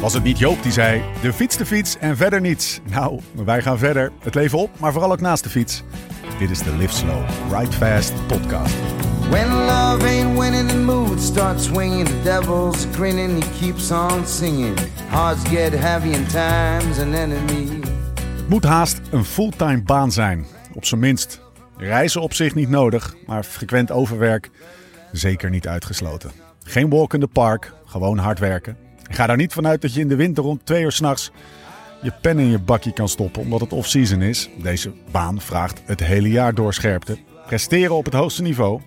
Was het niet Joop die zei: de fiets, de fiets en verder niets? Nou, wij gaan verder. Het leven op, maar vooral ook naast de fiets. Dit is de Live Slow, Ride Fast podcast. When love ain't winning, the mood starts swinging. The devil's grinning, he keeps on singing. Hearts get heavy and time's an enemy. Het moet haast een fulltime baan zijn. Op zijn minst. Reizen op zich niet nodig, maar frequent overwerk zeker niet uitgesloten. Geen walk in the park, gewoon hard werken. Ga daar niet vanuit dat je in de winter rond twee uur s'nachts je pen in je bakje kan stoppen omdat het off-season is. Deze baan vraagt het hele jaar door scherpte. Presteren op het hoogste niveau.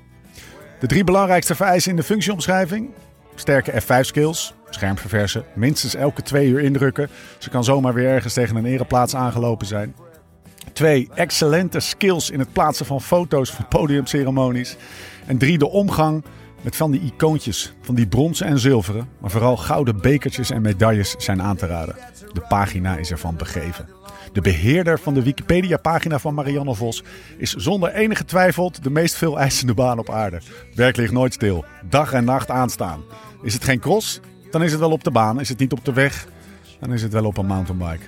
De drie belangrijkste vereisen in de functieomschrijving. Sterke F5 skills, schermverversen, minstens elke twee uur indrukken. Ze kan zomaar weer ergens tegen een ereplaats aangelopen zijn. Twee, excellente skills in het plaatsen van foto's van podiumceremonies. En drie, de omgang met van die icoontjes, van die bronzen en zilveren, maar vooral gouden bekertjes en medailles zijn aan te raden. De pagina is ervan begeven. De beheerder van de Wikipedia-pagina van Marianne Vos is zonder enige twijfel de meest veel eisende baan op aarde. Werk ligt nooit stil, dag en nacht aanstaan. Is het geen cross, dan is het wel op de baan. Is het niet op de weg, dan is het wel op een mountainbike.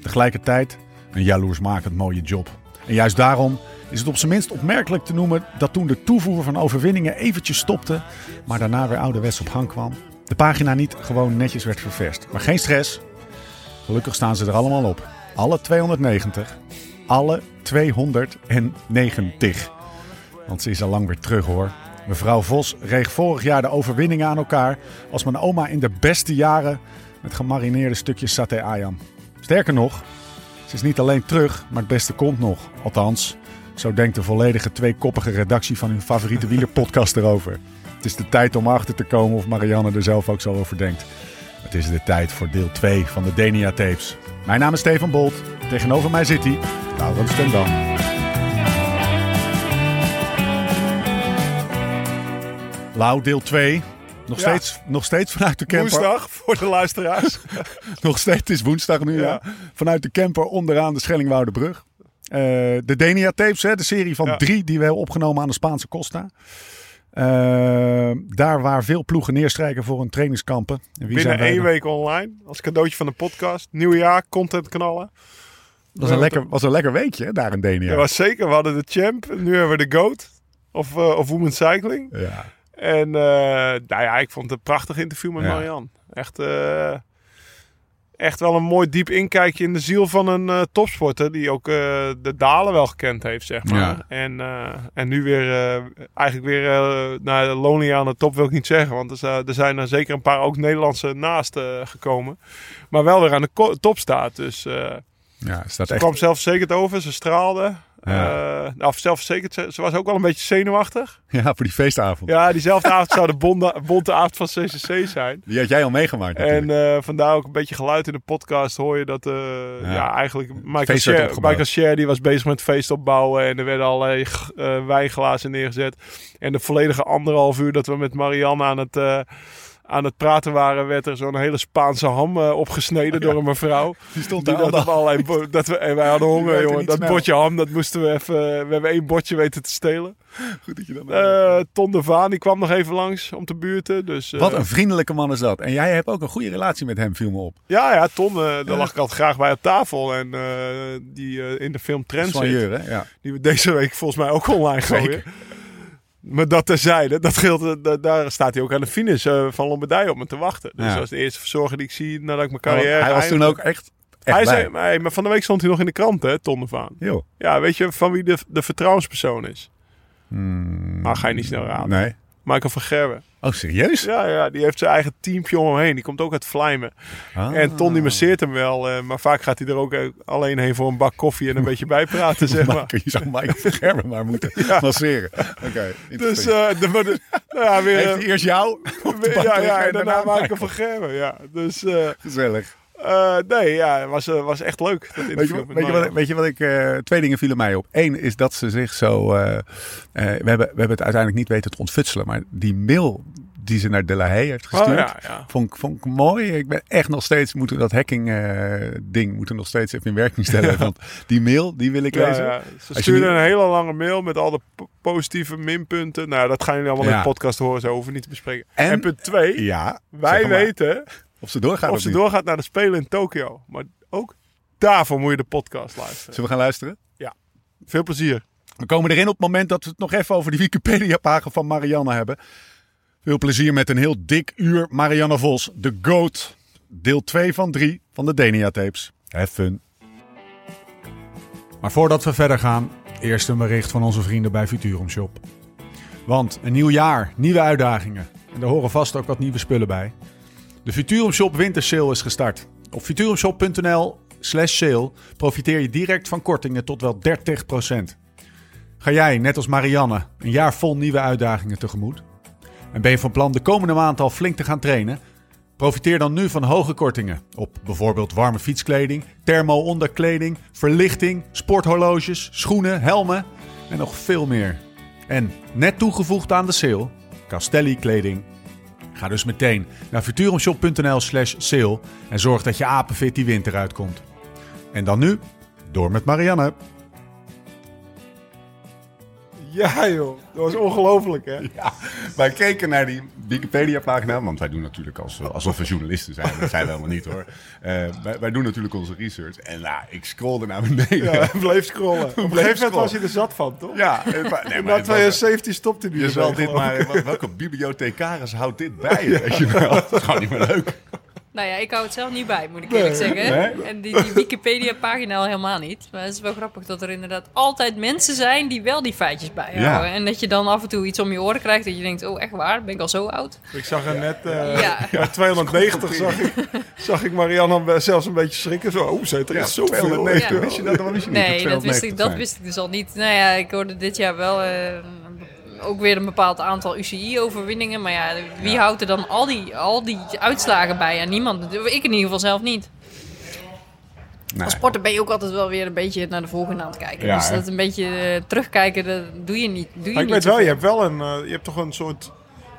Tegelijkertijd een jaloersmakend mooie job. En juist daarom is het op zijn minst opmerkelijk te noemen dat toen de toevoer van overwinningen eventjes stopte, maar daarna weer ouderwets op gang kwam, de pagina niet gewoon netjes werd ververst. Maar geen stress. Gelukkig staan ze er allemaal op. Alle 290. Alle 290. Want ze is al lang weer terug hoor. Mevrouw Vos reeg vorig jaar de overwinningen aan elkaar als mijn oma in de beste jaren met gemarineerde stukjes saté ayam. Sterker nog, ze is niet alleen terug, maar het beste komt nog. Althans, zo denkt de volledige tweekoppige redactie van hun favoriete wielerpodcast erover. Het is de tijd om achter te komen of Marianne er zelf ook zo over denkt. Het is de tijd voor deel 2 van de Denia Tapes. Mijn naam is Stefan Bolt. Tegenover mij zit hij, Laurens ten Dam. Lau, deel 2. Nog, Ja. steeds, nog steeds vanuit de camper. Woensdag voor de luisteraars. Nog steeds, het is woensdag nu, ja. Ja. Vanuit de camper onderaan de Schellingwoudebrug. Eh, de Denia Tapes, hè, de serie van Ja. drie die we hebben opgenomen aan de Spaanse Costa. Eh, daar waar veel ploegen neerstrijken voor hun trainingskampen. En wie Binnen één week online. Als cadeautje van de podcast. Nieuwjaar, content knallen. was een, lekker, was een lekker weekje hè, daar in Denia. Ja, was zeker. We hadden de champ. Nu hebben we de GOAT. Of, eh of Women's Cycling. Ja. En eh, nou ja, ik vond het een prachtig interview met Ja. Marianne. Echt, eh, echt wel een mooi diep inkijkje in de ziel van een eh, topsporter. Die ook de dalen wel gekend heeft, zeg maar. En, en nu weer, eigenlijk weer naar Lonely aan de top wil ik niet zeggen. Want er, zijn er zeker een paar ook Nederlandse naast gekomen. Maar wel weer aan de top staat. Dus ja, ze echt. kwam zelfverzekerd over. Ze straalde. Ja. Eh, nou, zelfverzekerd. Ze, ze was ook wel een beetje zenuwachtig. Ja, voor die feestavond. Ja, diezelfde avond zou de bonde, bonte avond van CCC zijn. Die had jij al meegemaakt. En natuurlijk. eh, vandaar ook een beetje geluid in de podcast hoor je dat eh, Ja. ja. eigenlijk Michael Sher. Michael Sher die was bezig met feest opbouwen en er werden allerlei wijnglazen neergezet. En de volledige anderhalf uur dat we met Marianne aan het, aan het praten waren, werd er zo'n hele Spaanse ham eh, opgesneden door een mevrouw. die stond Die daar dat allerlei dat we, en wij hadden honger, jongen. Dat bordje ham, dat moesten we even. We hebben één bordje weten te stelen. Goed dat je dat Eh Ton de Vaan, die kwam nog even langs om te buurten. Dus, eh, Wat een vriendelijke man is dat. En jij hebt ook een goede relatie met hem, viel me op. Ja, ja, Ton, eh, daar lag ik altijd graag bij op tafel. En eh, die eh, in de film Trend zit, hè? Ja. die we deze week volgens mij ook online gooien. Zeker. Maar dat terzijde, dat geldt, eh, da- daar staat hij ook aan de finish eh, van Lombardije op me te wachten. Dus Ja. dat was de eerste verzorger die ik zie nadat ik mijn hij carrière was toen ook echt, echt Hij blij. zei, maar, maar van de week stond hij nog in de krant, hè, Ton de Vaan. Yo. Ja, weet je van wie de, de vertrouwenspersoon is? Hmm, Maar ga je niet snel raden. Nee. Michael van Gerwen. Oh, serieus? Ja, ja, die heeft zijn eigen teampje om hem heen. Die komt ook uit Vlijmen. Ah. En Ton die masseert hem wel. eh, maar vaak gaat hij er ook eh, alleen heen voor een bak koffie en een beetje bijpraten, zeg maar. Je zou Michael van Gerben maar moeten masseren. Oké. Dus, eh, de, nou ja, weer... Heeft eerst jou ja, ja, en daarna Michael Gerwen, ja. Dus, eh, Gezellig. Eh, nee, ja, het was, eh, was echt leuk. Dat Weet je, weet, je wat, weet je wat ik... eh, twee dingen vielen mij op. Eén is dat ze zich zo... we, hebben, we hebben het uiteindelijk niet weten te ontfutselen. Maar die mail die ze naar De La Haye heeft Oh, gestuurd... ja, ja. Vond, ik- vond ik mooi. Ik ben echt nog steeds... Moeten dat hacking ding moeten nog steeds even in werking stellen. Want die mail, die wil ik lezen. Ze stuurde een hele lange mail met al de po- positieve minpunten. Nou, dat gaan jullie allemaal in de podcast horen. Zo hoeven we niet te bespreken. En- En, punt twee. Ja. Wij maar. Of ze doorgaan of of ze niet. doorgaat naar de Spelen in Tokio. Maar ook daarvoor moet je de podcast luisteren. Zullen we gaan luisteren? Veel plezier. We komen erin op het moment dat we het nog even over die Wikipedia-pagina van Marianne hebben. Veel plezier met een heel dik uur Marianne Vos, de GOAT. Deel 2 van 3 van de Denia-tapes. Have fun. Maar voordat we verder gaan, eerst een bericht van onze vrienden bij Futurum Shop. Want een nieuw jaar, nieuwe uitdagingen. En daar horen vast ook wat nieuwe spullen bij. De Futurum Shop Wintersale is gestart. Op futurumshop.nl slash sale profiteer je direct van kortingen tot wel 30%. Ga jij, net als Marianne, een jaar vol nieuwe uitdagingen tegemoet? En ben je van plan de komende maand al flink te gaan trainen? Profiteer dan nu van hoge kortingen op bijvoorbeeld warme fietskleding, thermo-onderkleding, verlichting, sporthorloges, schoenen, helmen en nog veel meer. En net toegevoegd aan de sale, Castelli kleding. Ga dus meteen naar futurumshop.nl slash sale en zorg dat je apenfit die winter uitkomt. En dan nu, door met Marianne. Ja joh, dat was ongelooflijk hè. Ja, wij keken naar die Wikipedia-pagina, want wij doen natuurlijk als, alsof we journalisten zijn. Dat zijn we helemaal niet hoor. Eh, wij, wij doen natuurlijk onze research. En nou, ik scrollde naar beneden. Ja, bleef scrollen. Op een gegeven moment scrollen. was je er zat van, toch? Ja, wa- nee, maar was- 2017 stopte die je zal dit maar, wel- welke bibliothecaris houdt dit bij? Weet je wel? Dat is gewoon niet meer leuk. Nou ja, ik hou het zelf niet bij, moet ik eerlijk zeggen. Nee? En die, die Wikipedia-pagina al helemaal niet. Maar het is wel grappig dat er inderdaad altijd mensen zijn die wel die feitjes bijhouden. Ja. En dat je dan af en toe iets om je oren krijgt dat je denkt, oh echt waar, ben ik al zo oud? Ik zag er net, eh Ja. bij 290 zag ik, zag ik Marianne zelfs een beetje schrikken. Zo, oh, ze heeft er echt zoveel. 290. Ja. Wist je dat? Wist je niet. Nee, dat wist, 290 ik, dat zijn. wist ik dus al niet. Nou ja, ik hoorde dit jaar wel eh, ook weer een bepaald aantal UCI-overwinningen. Maar ja, wie Ja. houdt er dan al die, al die uitslagen bij? Ja, niemand. Ik in ieder geval zelf niet. Nee. Als sporter ben je ook altijd wel weer een beetje naar de volgende aan het kijken. Ja, dus dat een beetje eh, terugkijken, dat doe je niet. Doe je Maar ik niet weet wel, je hebt wel een, eh, je hebt toch een soort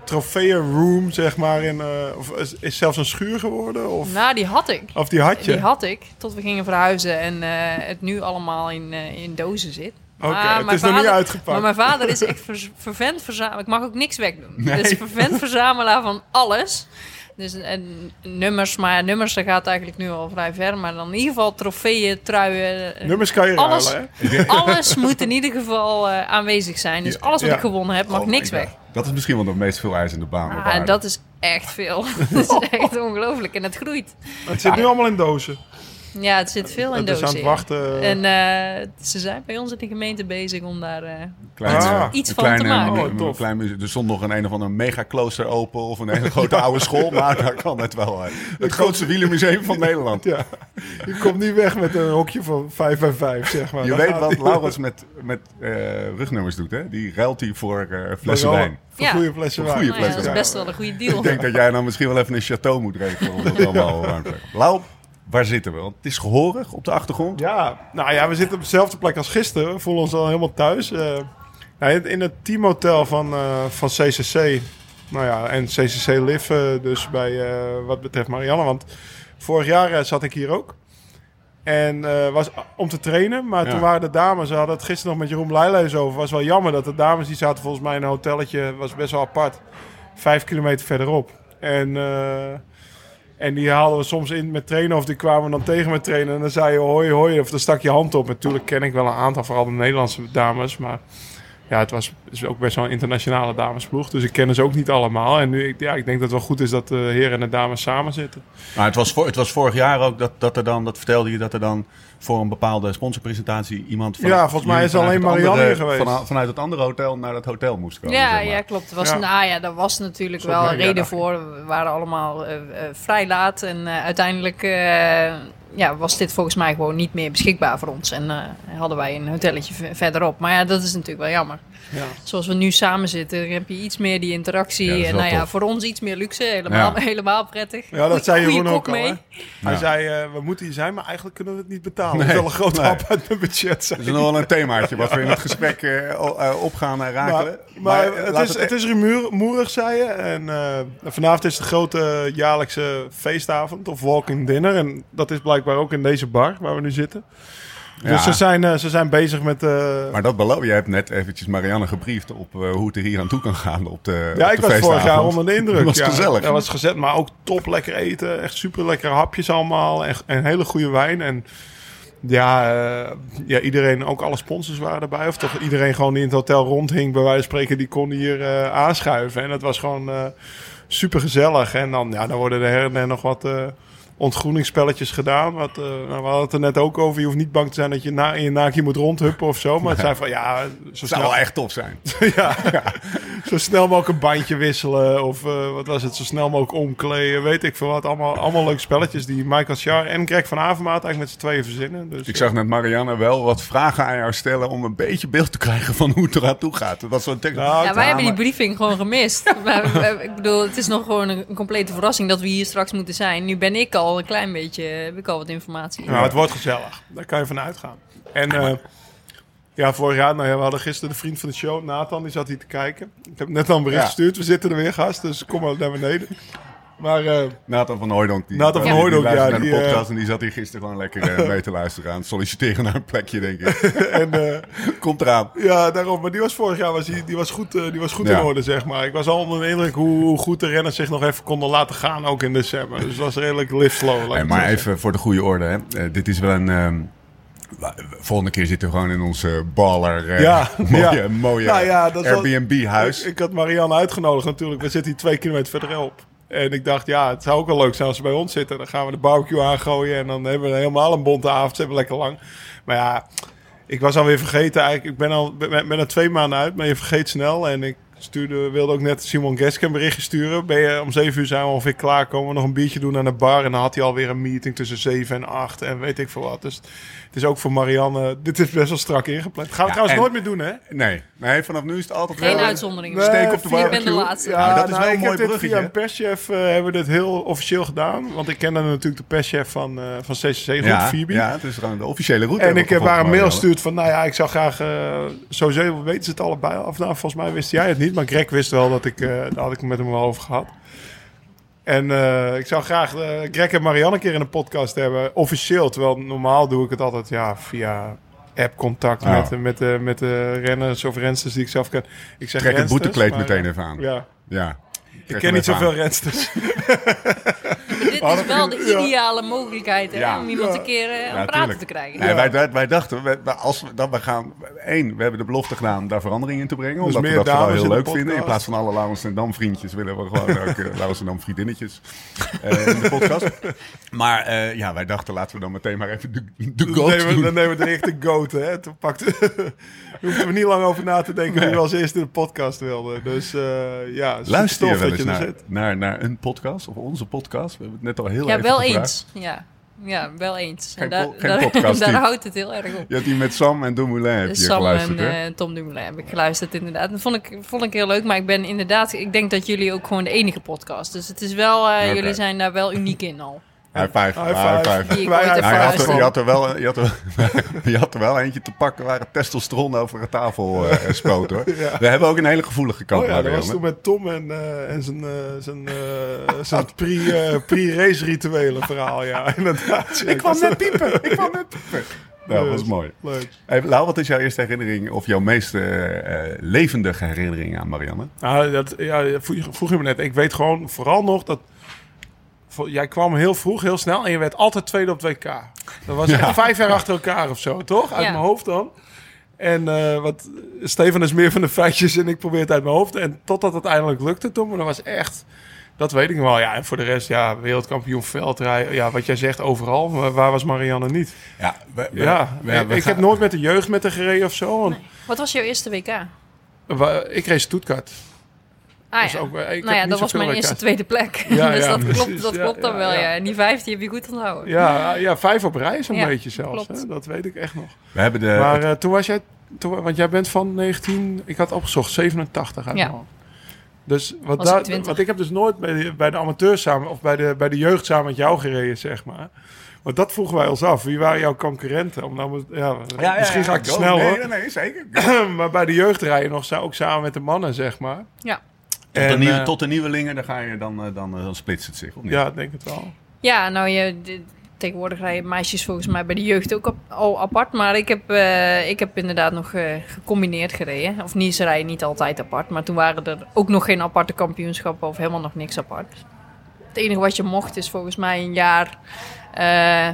trofeeënroom, zeg maar, in, eh, of is, is zelfs een schuur geworden? Of, Nou, die had ik. of die had je? Die had ik, tot we gingen verhuizen en het nu allemaal in, in dozen zit. Oké, Maar het mijn is nog niet uitgepakt. Maar mijn vader is echt ver- vervent verzamelaar. Ik mag ook niks wegdoen. Nee. Dus vervent verzamelaar van alles. Dus en nummers, maar ja, nummers, dat gaat eigenlijk nu al vrij ver. Maar dan in ieder geval trofeeën, truien. eh, Nummers kan je alles, ruilen, alles moet in ieder geval eh, aanwezig zijn. Dus alles wat Ja. ik gewonnen heb, mag Oh niks weg. Dat is misschien wel de meest veel eisende baan. op Ah, aarde. dat is echt veel. dat is echt ongelooflijk. En het groeit. Het zit nu allemaal in dozen. Ja, het zit veel in is aan dozen. het ja. wachten. En eh, ze zijn bij ons in de gemeente bezig om daar... eh, Ah. eh, Iets van te maken. een- Oh, tof. een er stond nog een een of ander megaklooster open of een hele grote oude school, maar daar kan het wel. eh, Het grootste wielermuseum van Nederland. Ja, je komt niet weg met een hokje van 5 bij 5, zeg maar. Je Dan weet wat Laurens met, met eh, rugnummers doet, hè? Die ruilt hij voor eh, flessen Voor wijn. Voor Ja. goede flessen Voor wijn. goede nou ja, dat is best wel een goede deal. Ik denk dat jij dan misschien wel even een chateau moet regelen om het allemaal warm te krijgen. Lau, waar zitten we? Want het is gehorig op de achtergrond. Ja, nou ja, we zitten op dezelfde plek als gisteren. We voelen ons al helemaal thuis. Eh, nou, in- het teamhotel van, eh, van CCC. Nou ja, en CCC Live eh, dus bij wat betreft Marianne. Want vorig jaar zat ik hier ook. En was om te trainen. Maar Ja. toen waren de dames, we hadden het gisteren nog met Jeroen Blijleus over. was wel jammer dat de dames, die zaten volgens mij in een hotelletje, was best wel apart. Vijf kilometer verderop. En... en die haalden we soms in met trainen of die kwamen dan tegen met trainen. En dan zei je hoi hoi of dan stak je hand op. Natuurlijk ken ik wel een aantal, vooral de Nederlandse dames. Maar ja, het was is ook best wel een internationale damesploeg. Dus ik ken ze ook niet allemaal. En nu, ja, ik denk dat het wel goed is dat de heren en de dames samen zitten. Maar het was, het was vorig jaar ook dat, dat er dan, dat vertelde je, dat er dan voor een bepaalde sponsorpresentatie iemand van. Ja, volgens mij is vanuit alleen het Marianne andere- geweest. Van, vanuit het andere hotel naar dat hotel moest komen. Ja, zeg maar. ja, klopt. Was, Ja. Nou ja, daar was natuurlijk wel een reden voor. We waren allemaal eh, eh, vrij laat. En eh, uiteindelijk eh, ja, was dit volgens mij gewoon niet meer beschikbaar voor ons. En eh, hadden wij een hotelletje verderop. Maar ja, dat is natuurlijk wel jammer. Ja. Zoals we nu samen zitten, dan heb je iets meer die interactie. Ja, en nou ja, voor ons iets meer luxe. Helemaal, Ja. helemaal prettig. Ja, dat zei Jeroen ook al. mee. Hè? Hij Ja. zei, eh, we moeten hier zijn, maar eigenlijk kunnen we het niet betalen. Nee, dat is wel een grote nee. hap uit mijn budget. zei Dat is nog wel een themaatje wat we in het gesprek eh, o- eh, op gaan eh, rakelen. Maar, maar het, is, het is rumoerig, zei je. En eh, vanavond is de grote jaarlijkse feestavond of walking dinner. En dat is blijkbaar ook in deze bar waar we nu zitten. Ja. Dus ze zijn, eh, ze zijn bezig met... eh, Maar dat beloof je. hebt net eventjes Marianne gebriefd op eh, hoe het er hier aan toe kan gaan op de ja, op ik de was vorig jaar onder de indruk. Dat was ja. gezellig. Dat was gezet, maar ook top lekker eten. Echt super lekkere hapjes allemaal. En, en hele goede wijn. En ja, ja, iedereen, ook alle sponsors waren erbij. Of toch iedereen gewoon die in het hotel rondhing, bij wijze van spreken, die kon hier aanschuiven. En het was gewoon super gezellig. En dan, ja, dan worden er her en der nog wat ontgroeningsspelletjes gedaan. Wat, eh, nou, we hadden het er net ook over. Je hoeft niet bang te zijn dat je na, in je naakje moet rondhuppen of zo. Maar het zijn van, ja, zo Het zou wel echt tof zijn. ja, zo snel mogelijk een bandje wisselen. Of eh, wat was het, zo snel mogelijk omkleden. Weet ik veel wat. Allemaal, allemaal leuke spelletjes die Michael Schar en Greg van Avermaat eigenlijk met z'n tweeën verzinnen. Dus, Ik zag net Marianne wel wat vragen aan jou stellen om een beetje beeld te krijgen van hoe het eraan toe gaat. Dat was zo'n. Nou, Ja, wij hebben die briefing gewoon gemist. Maar, ik bedoel, het is nog gewoon een, een complete verrassing dat we hier straks moeten zijn. Nu ben ik al een klein beetje, heb ik al wat informatie. Nou, het wordt gezellig. Daar kan je van uitgaan. En eh, ja, vorig jaar, nou ja, we hadden gisteren de vriend van de show, Nathan, die zat hier te kijken. Ik heb net al een bericht Ja. gestuurd. We zitten er weer, gast, dus kom maar naar beneden. Maar eh, Nathan van Hooydonk. Die, Nathan van die ja, naar de die, eh, podcast en die zat hier gisteren gewoon lekker eh, mee te luisteren aan. Solliciteren naar een plekje, denk ik. en, eh, Komt eraan. ja, daarom. Maar die was vorig jaar was die, die was goed, die was goed Ja. in orde, zeg maar. Ik was al onder de indruk hoe, hoe goed de renners zich nog even konden laten gaan, ook in december. Dus het was redelijk live slow. Hey, maar even voor de goede orde. Hè. Dit is wel een... ehm, volgende keer zitten we gewoon in onze baller. eh, Ja, mooie ja. mooie Nou ja, Airbnb-huis. Ik, ik had Marianne uitgenodigd natuurlijk. We zitten hier twee kilometer verderop. En ik dacht, ja, het zou ook wel leuk zijn als ze bij ons zitten. Dan gaan we de barbecue aangooien en dan hebben we helemaal een bonte avond. Ze hebben lekker lang. Maar ja, ik was alweer vergeten eigenlijk. Ik ben al ben, ben er twee maanden uit, maar je vergeet snel. En ik stuurde, wilde ook net Simon Geske een berichtje sturen. Ben je, om zeven uur zijn we ongeveer klaar. Komen we nog een biertje doen aan de bar. En dan had hij alweer een meeting tussen zeven en acht. En weet ik veel wat. Dus is ook voor Marianne... Dit is best wel strak ingepland. Gaan we Ja, trouwens en- nooit meer doen, hè? Nee, nee, vanaf nu is het altijd Geen wel- uitzonderingen. Nee, Steek op de ik ben de barbecue. laatste. Ja, Nou, dat is nou, wel een ik mooi bruggetje. via een perschef eh, hebben we dit heel officieel gedaan. Want ik kende natuurlijk de perschef van, eh van CCC, Roep Ja, Phoebe. ja, het is gewoon de officiële route. En ik heb haar een mail gestuurd van, nou ja, ik zou graag, eh, sowieso weten ze het allebei. Of nou, volgens mij wist jij het niet, maar Greg wist wel dat ik, eh, daar had ik het met hem wel over gehad. En eh, ik zou graag eh, Greg en Marianne een keer in een podcast hebben, officieel. Terwijl normaal doe ik het altijd ja, via app-contact Ja. met, de- met, de, met de renners of rensters die ik zelf ken. Ik zeg Trek het boetekleed meteen eh, even aan. Ja, Ja. Ik ken niet zoveel rensters. Maar dit is wel de Ja. ideale mogelijkheid hè, Ja. om iemand Ja. een keer eh, aan praten tuurlijk. te krijgen. Nee, wij, wij, wij dachten, wij, als we, dat we gaan... één, we hebben de belofte gedaan daar verandering in te brengen. Dus omdat we meer dat vooral dames heel leuk vinden. In plaats van alle Laurens en Dam vriendjes willen we gewoon ook uh, Laurens en Dam vriendinnetjes eh, in de podcast. Maar eh, ja, wij dachten laten we dan meteen maar even de, de Dan nemen, we, doen. dan nemen we de echte goat. Hè. Toen pakte, hoefden we niet lang over na te denken wie we als eerste in de podcast wilden. Dus eh ja, super Luister tof wel dat naar, naar, naar een podcast of onze podcast? We hebben het net al heel Ja, even wel gevraagd. eens. Ja, ja wel eens. Geen En daar, geen podcast daar houdt het heel erg op. Je had die met Sam en Dumoulin heb je Sam geluisterd, en hè? eh, Tom Dumoulin heb ik geluisterd inderdaad. Dat vond ik, vond ik heel leuk. Maar ik ben inderdaad... Ik denk dat jullie ook gewoon de enige podcast. Dus het is wel... eh. Jullie zijn daar wel uniek in al. High five. High five. Die Wij je, had er, je, had er wel, je, had er, je had er wel eentje te pakken waar het testosteron over de tafel eh spoot hoor. Ja. We hebben ook een hele gevoelige kant. Oh ja, dat Marianne. was toen met Tom en, eh, en zijn, eh, zijn, eh, zijn pre, eh, pre-race rituelen verhaal. Ja, inderdaad. Ik kwam net piepen. Ik kwam net piepen. Nou, dat was mooi. Leuk. Hey, Lau, wat is jouw eerste herinnering of jouw meest eh, eh, levendige herinnering aan Marianne? Nou, dat, ja, vroeg, vroeg je me net. Ik weet gewoon vooral nog dat... Jij kwam heel vroeg, heel snel en je werd altijd tweede op het WK. Dat was vijf jaar achter elkaar of zo, toch? Uit Ja. mijn hoofd dan. En eh, wat, Stefan is meer van de feitjes en ik probeer het uit mijn hoofd. En totdat het uiteindelijk lukte toen. Maar dat was echt... Dat weet ik nog wel. Ja, en voor de rest, ja, wereldkampioen veldrijden. Ja, wat jij zegt, overal. Maar waar was Marianne niet? Ja, we, we- Ja, we- ik, we ik gaan- heb nooit met de jeugd met haar gereden of zo. Wat was jouw eerste WK? Ik reed Stuttgart. Ah Dus ja. ook, eh, ik nou heb ja, niet dat was mijn eerste tweede plek. Ja, dus ja, dat klopt, dat Ja, klopt dan ja, wel, ja. ja. En die vijfde heb je goed onthouden. Ja, ja, vijf op rij zo'n Ja, beetje zelfs. Hè? Dat weet ik echt nog. We hebben de, Maar eh, toen was jij... Toen, want jij bent van 19... Ik had opgezocht, 87 uit Ja. Dus wat, ik daar, 20. wat ik heb dus nooit bij de, bij de amateurs samen... of bij de, bij de jeugd samen met jou gereden, zeg maar. Want dat vroegen wij ons af. Wie waren jouw concurrenten? Om nou, ja, misschien ga ik te snel nee, hoor. Nee, nee, zeker. maar bij de jeugd rijden nog ook samen met de mannen, zeg maar. Ja. Tot, En, de nieuwe, eh, tot de nieuwelingen, dan, ga je, dan, eh, dan, eh, dan splitst het zich, of niet? Ja, ik denk het wel. Ja, nou, je, de- tegenwoordig rijden meisjes volgens mij bij de jeugd ook op- al apart. Maar ik heb, eh, ik heb inderdaad nog eh, gecombineerd gereden. Of niet, ze rijden niet altijd apart. Maar toen waren er ook nog geen aparte kampioenschappen of helemaal nog niks apart. Het enige wat je mocht is volgens mij een jaar... eh,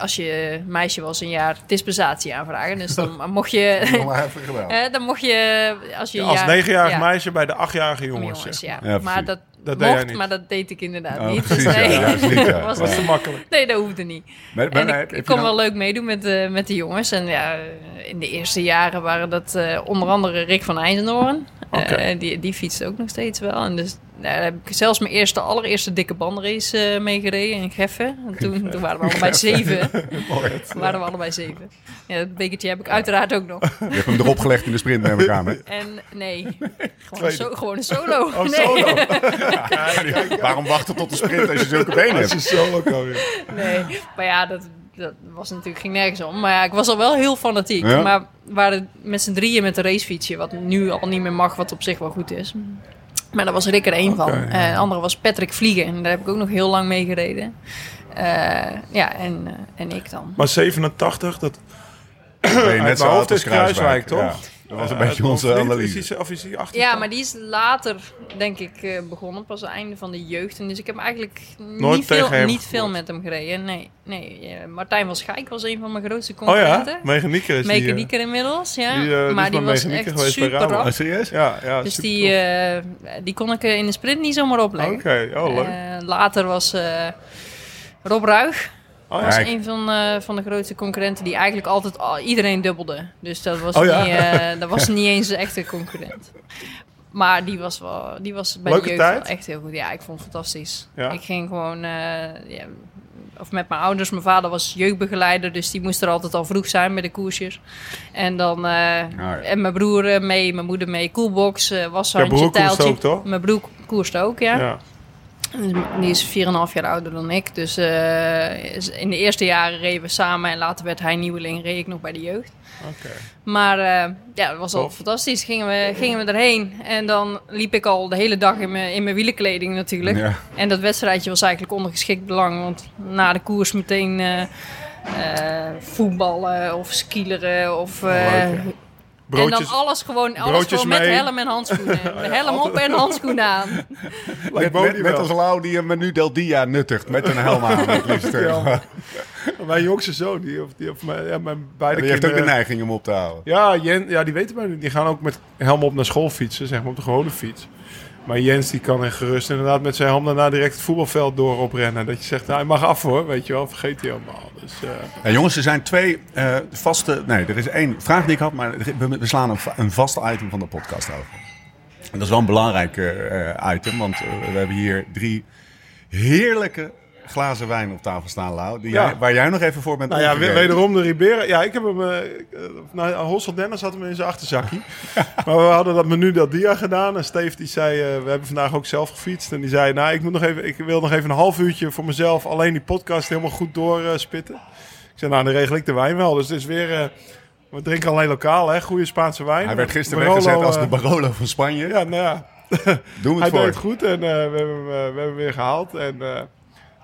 als je meisje was, een jaar dispensatie aanvragen. Dus dan mocht je... Eh, dan mocht je... Als, je Als jaar- negenjarig ja, meisje bij de achtjarige jongens. jongens, ja. Ja, maar dat, Dat deed mocht, niet. maar dat deed ik inderdaad Oh, niet. precies, dus nee, was Dat is te makkelijk. Nee, dat hoefde niet. Maar, maar, En maar ik, heb ik je kon wel leuk meedoen met, de met de jongens. En ja, in de eerste jaren waren dat eh, onder andere Rick van IJzendoorn. Eh, die, die fietste ook nog steeds wel. En dus daar heb ik zelfs mijn eerste, allereerste dikke bandrace eh mee gereden in Geffen. En toen, toen waren we allebei zeven. Toen waren we allebei zeven. Ja, dat bekertje heb ik uiteraard ook nog. Je hebt hem erop gelegd in de sprint, neem ik aan. hè? En nee, gewoon, so- gewoon een solo. Oh, nee. solo. Waarom wachten tot de sprint als je zulke benen Dat hebt? is solo weer. Nee, maar ja, dat, dat was natuurlijk, ging nergens om. Maar ja, ik was al wel heel fanatiek. Ja? Maar we waren met z'n drieën met een racefietsje, wat nu al niet meer mag, wat op zich wel goed is. Maar daar was Rick er één van. Ja. En de andere was Patrick Vliegen. En daar heb ik ook nog heel lang mee gereden. Eh, ja, en, eh, en ik dan. Maar 87, dat Ben je Uit net zo oud als is Kruiswijk, toch? Ja, dat was een eh, beetje onze analyse. Is of is die 88? Ja, maar die is later, denk ik, eh, begonnen. Pas het einde van de jeugd. En dus ik heb eigenlijk Nooit niet, veel, hem niet veel met hem gereden. Nee, nee. eh, Martijn was Schijk was een van mijn grootste Oh ja, concurrenten. mechanieker is die... eh, Mechanieker inmiddels, ja. die, die maar is die was mechanieker echt super rap. Oh, serieus? Ja, ja. Dus die, eh, die kon ik in de sprint niet zomaar opleggen. Oké, oh leuk. Eh, later was eh, Rob Ruig. Oh, was Kijk. een van, eh, van de grootste concurrenten die eigenlijk altijd al, iedereen dubbelde. Dus dat was, Oh ja? niet, eh, dat was niet eens een echte concurrent. Maar die was, wel, die was bij Leuke de jeugd tijd? wel echt heel goed. Ja, ik vond het fantastisch. Ja. Ik ging gewoon... eh, ja, of met mijn ouders. Mijn vader was jeugdbegeleider, dus die moest er altijd al vroeg zijn bij de koersjes. En dan... ja. En mijn broer mee, mijn moeder mee. Coolbox, eh was broer tijltje. ook, toch? Mijn broer koerst ook, ja. ja. Die is 4,5 jaar ouder dan ik. Dus eh, in de eerste jaren reden we samen. En later werd hij nieuweling, reed ik nog bij de jeugd. Oké. Maar eh, ja, het was al fantastisch. Gingen we, gingen we erheen. En dan liep ik al de hele dag in mijn, in mijn wielenkleding natuurlijk. Ja. En dat wedstrijdje was eigenlijk ondergeschikt belang. Want na de koers meteen eh, voetballen of skileren of... ja. Broodjes, en dan alles gewoon, alles broodjes gewoon met mee. helm en handschoenen. De helm op en handschoenen aan. net wel. als Lau die een menu del dia nuttigt met een helm aan. het liefst. Ja. Mijn jongste zoon, die, of, die, of mijn, ja, mijn beide Die heeft ook de neiging om op te houden. Ja, Jen, ja, die weten wij niet. Die gaan ook met helm op naar school fietsen, zeg maar, op de gewone fiets. Maar Jens die kan er gerust inderdaad met zijn helm daarna direct het voetbalveld door oprennen. Dat je zegt, nou, hij mag af hoor, weet je wel, vergeet hij allemaal. Dus, eh, jongens, er zijn twee eh, vaste... Nee, er is één vraag die ik had, maar we, slaan een, een item van de podcast over. En dat is wel een belangrijk eh, item, want we hebben hier drie heerlijke glazen wijn op tafel staan, Lau. Die Ja. jij, waar jij nog even voor bent nou ja, we- wederom de Ribera. Ja, ik heb hem... eh, nou, Hossel Dennis had hem in zijn achterzakje. maar we hadden dat menu del dia gedaan. En Steve die zei, eh, we hebben vandaag ook zelf gefietst. En die zei, nou, ik, moet nog even, ik wil nog even een half uurtje voor mezelf alleen die podcast helemaal goed doorspitten. ik zei, nou, dan regel ik de wijn wel. Dus het is weer... we drinken alleen lokaal, hè. Goede Spaanse wijn. Hij werd gisteren Barolo, weggezet als de Barolo van Spanje. Ja, nou ja. Doe het Hij voor. deed het goed en we, hebben, hem, we hebben hem weer gehaald. En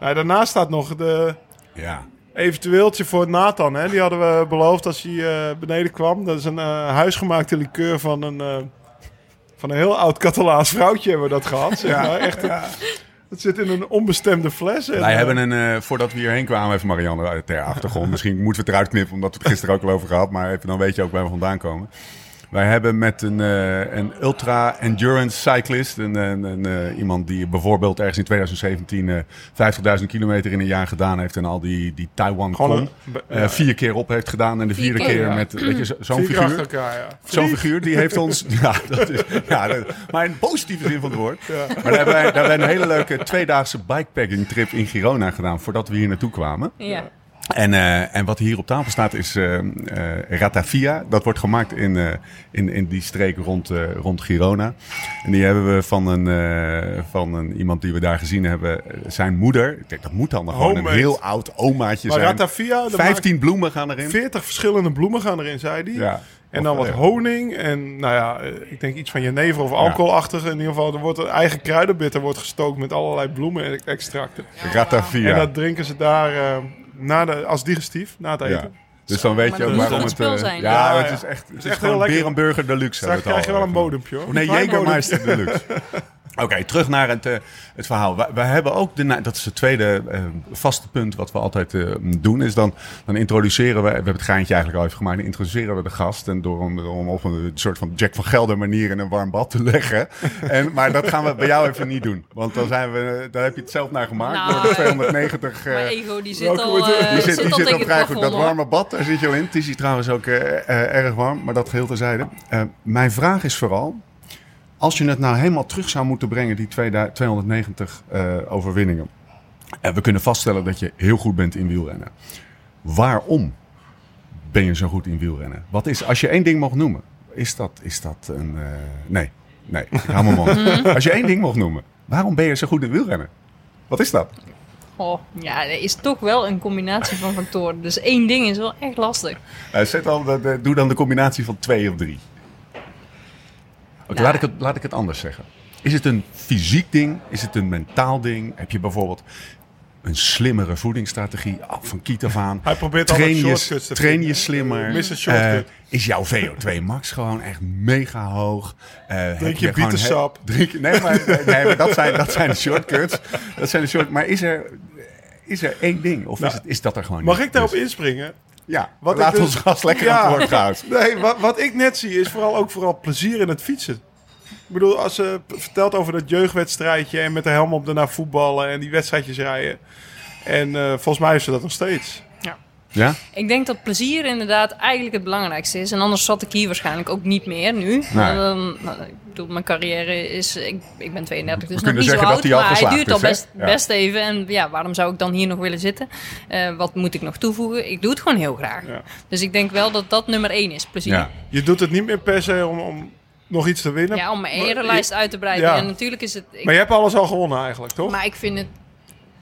nou, daarnaast staat nog de Ja. eventueeltje voor Nathan. Hè. Die hadden we beloofd als hij eh, beneden kwam. Dat is een eh, huisgemaakte liqueur van een, eh, van een heel oud Catalaans vrouwtje hebben we dat gehad. Zeg maar. Echt een- Het zit in een onbestemde fles. En, Wij hebben een, voordat we hierheen kwamen, even Marianne ter achtergrond. Misschien moeten we het eruit knippen, omdat we het gisteren ook al over gehad. Maar even, dan weet je ook waar we vandaan komen. Wij hebben met een, eh, een ultra-endurance cyclist, een, een, een, eh, iemand die bijvoorbeeld ergens in 2017 eh 50.000 kilometer in een jaar gedaan heeft en al die, die Taiwan Con eh, ja. vier keer op heeft gedaan. En de Vier vierde keer, keer ja. met weet je, zo- zo'n figuur. ja. Zo'n figuur, die heeft ons... Ja, dat is, ja dat- maar in positieve zin van het woord. Maar daar hebben, wij, daar hebben wij een hele leuke tweedaagse bikepacking trip in Girona gedaan... voordat we hier naartoe kwamen. Ja. En, eh, en wat hier op tafel staat is eh eh, ratafia. Dat wordt gemaakt in, in, in die streek rond, rond Girona. En die hebben we van, een, van een, iemand die we daar gezien hebben. Zijn moeder. Ik denk, dat moet dan gewoon een heel oud omaatje Maar zijn. Ratafia, daar 15 bloemen gaan erin. 40 verschillende bloemen gaan erin, zei hij. Ja. En dan wat honing en nou ja, ik denk iets van jenever of alcoholachtig. In ieder geval, er wordt een eigen kruidenbitter wordt gestookt met allerlei bloemen en extracten. Ratafia. En dat drinken ze daar, Na de, als digestief, na het eten. Ja. Dus dan weet Maar je dat ook waarom het het... eh, zijn. Ja, Ja, het is echt, het is echt gewoon heel lekker. Berenburger Deluxe. We krijg je het wel een bodempje hoor. Nee, Jägermeister Deluxe. Oké, terug naar het, eh, het verhaal. We, we hebben ook, de, dat is het tweede eh, vaste punt wat we altijd eh, doen, is dan, dan introduceren we, we hebben het geintje eigenlijk al even gemaakt, dan introduceren we de gast en door hem, hem op een soort van Jack van Gelder manier in een warm bad te leggen. En, maar dat gaan we bij jou even niet doen, want dan, zijn we, daar heb je het zelf naar gemaakt Nou, door de 290... eh, Mijn ego die zit al, eh, die zit, die al zit al vrij goed. Dat warme bad, daar zit je al in. Het is hier trouwens ook eh, eh, erg warm, maar dat geheel terzijde. Eh mijn vraag is vooral, als je het nou helemaal terug zou moeten brengen, die 2000 290 eh, overwinningen. En we kunnen vaststellen dat je heel goed bent in wielrennen. Waarom ben je zo goed in wielrennen? Wat is, als je één ding mocht noemen, is dat, is dat een... eh, nee, nee, ik hou mond. Als je één ding mocht noemen, waarom ben je zo goed in wielrennen? Wat is dat? Oh, ja, er is toch wel een combinatie van factoren. Dus één ding is wel echt lastig. Eh, zet de- de- doe dan de combinatie van twee of drie. Nou. laat, ik het, laat ik het anders zeggen. Is het een fysiek ding? Is het een mentaal ding? Heb je bijvoorbeeld een slimmere voedingsstrategie ah, van kiet af aan? Hij probeert Train altijd je, shortcuts te train je slimmer? Eh, is jouw VO2 max gewoon echt mega hoog? Eh, heb Drink je gewoon bietensap? Drink, nee, maar, nee, maar dat, zijn, dat zijn de shortcuts. Dat zijn de short, maar is er, is er één ding? Of Nou, is, het, is dat er gewoon Mag niet? ik daarop Dus- inspringen? Ja, Wat laat dus- ons gast lekker Ja. aan het woord gaan. Nee, wat, wat ik net zie is vooral ook vooral plezier in het fietsen. Ik bedoel, als ze vertelt over dat jeugdwedstrijdje en met de helm op daarna voetballen en die wedstrijdjes rijden. En eh, volgens mij is ze dat nog steeds. Ja? Ik denk dat plezier inderdaad eigenlijk het belangrijkste is. En anders zat ik hier waarschijnlijk ook niet meer nu. Nee. Dan- nou, ik bedoel, mijn carrière is... Ik, ik ben 32, dus nog niet zo oud. al maar hij duurt al is, hè? best, Ja. best even. En ja, waarom zou ik dan hier nog willen zitten? Eh, wat moet ik nog toevoegen? Ik doe het gewoon heel graag. Ja. Dus ik denk wel dat dat nummer één is, plezier. Ja. Ja. Je doet het niet meer per se om, om nog iets te winnen. om mijn erenlijst uit te breiden. Ja. En natuurlijk is het... ik- Maar je hebt alles al gewonnen eigenlijk, toch? Maar ik vind het,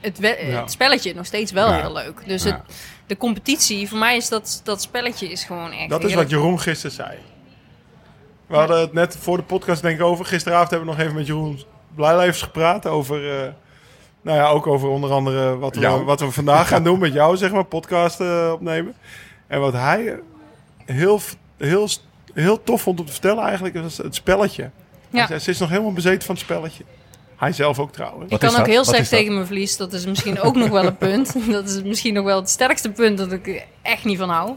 het, Ja. het spelletje nog steeds wel Ja. heel leuk. Dus Ja. het, de competitie, voor mij is dat, dat spelletje is gewoon echt dat is heerlijk. wat Jeroen gisteren zei. We hadden het net voor de podcast denk ik over. Gisteravond hebben we nog even met Jeroen Blijlevens gepraat over... eh, nou ja, ook over onder andere wat we, Jou. wat we vandaag gaan doen met jou, zeg maar, podcast eh, opnemen. En wat hij heel, heel, heel tof vond om te vertellen eigenlijk, was het spelletje. Hij Ja. zei, Ze is nog helemaal bezeten van het spelletje. Hij zelf ook trouwens. Ik kan ook heel slecht tegen mijn verlies. Dat is misschien ook nog wel een punt. Dat is misschien nog wel het sterkste punt dat ik er echt niet van hou.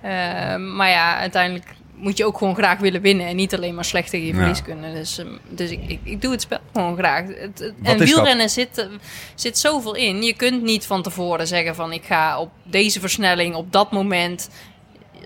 Eh, maar ja, uiteindelijk moet je ook gewoon graag willen winnen. En niet alleen maar slecht tegen je Ja. verlies kunnen. Dus, ehm, dus ik, ik, ik doe het spel gewoon graag. Het, en wielrennen zit, eh, zit zoveel in. Je kunt niet van tevoren zeggen van ik ga op deze versnelling op dat moment.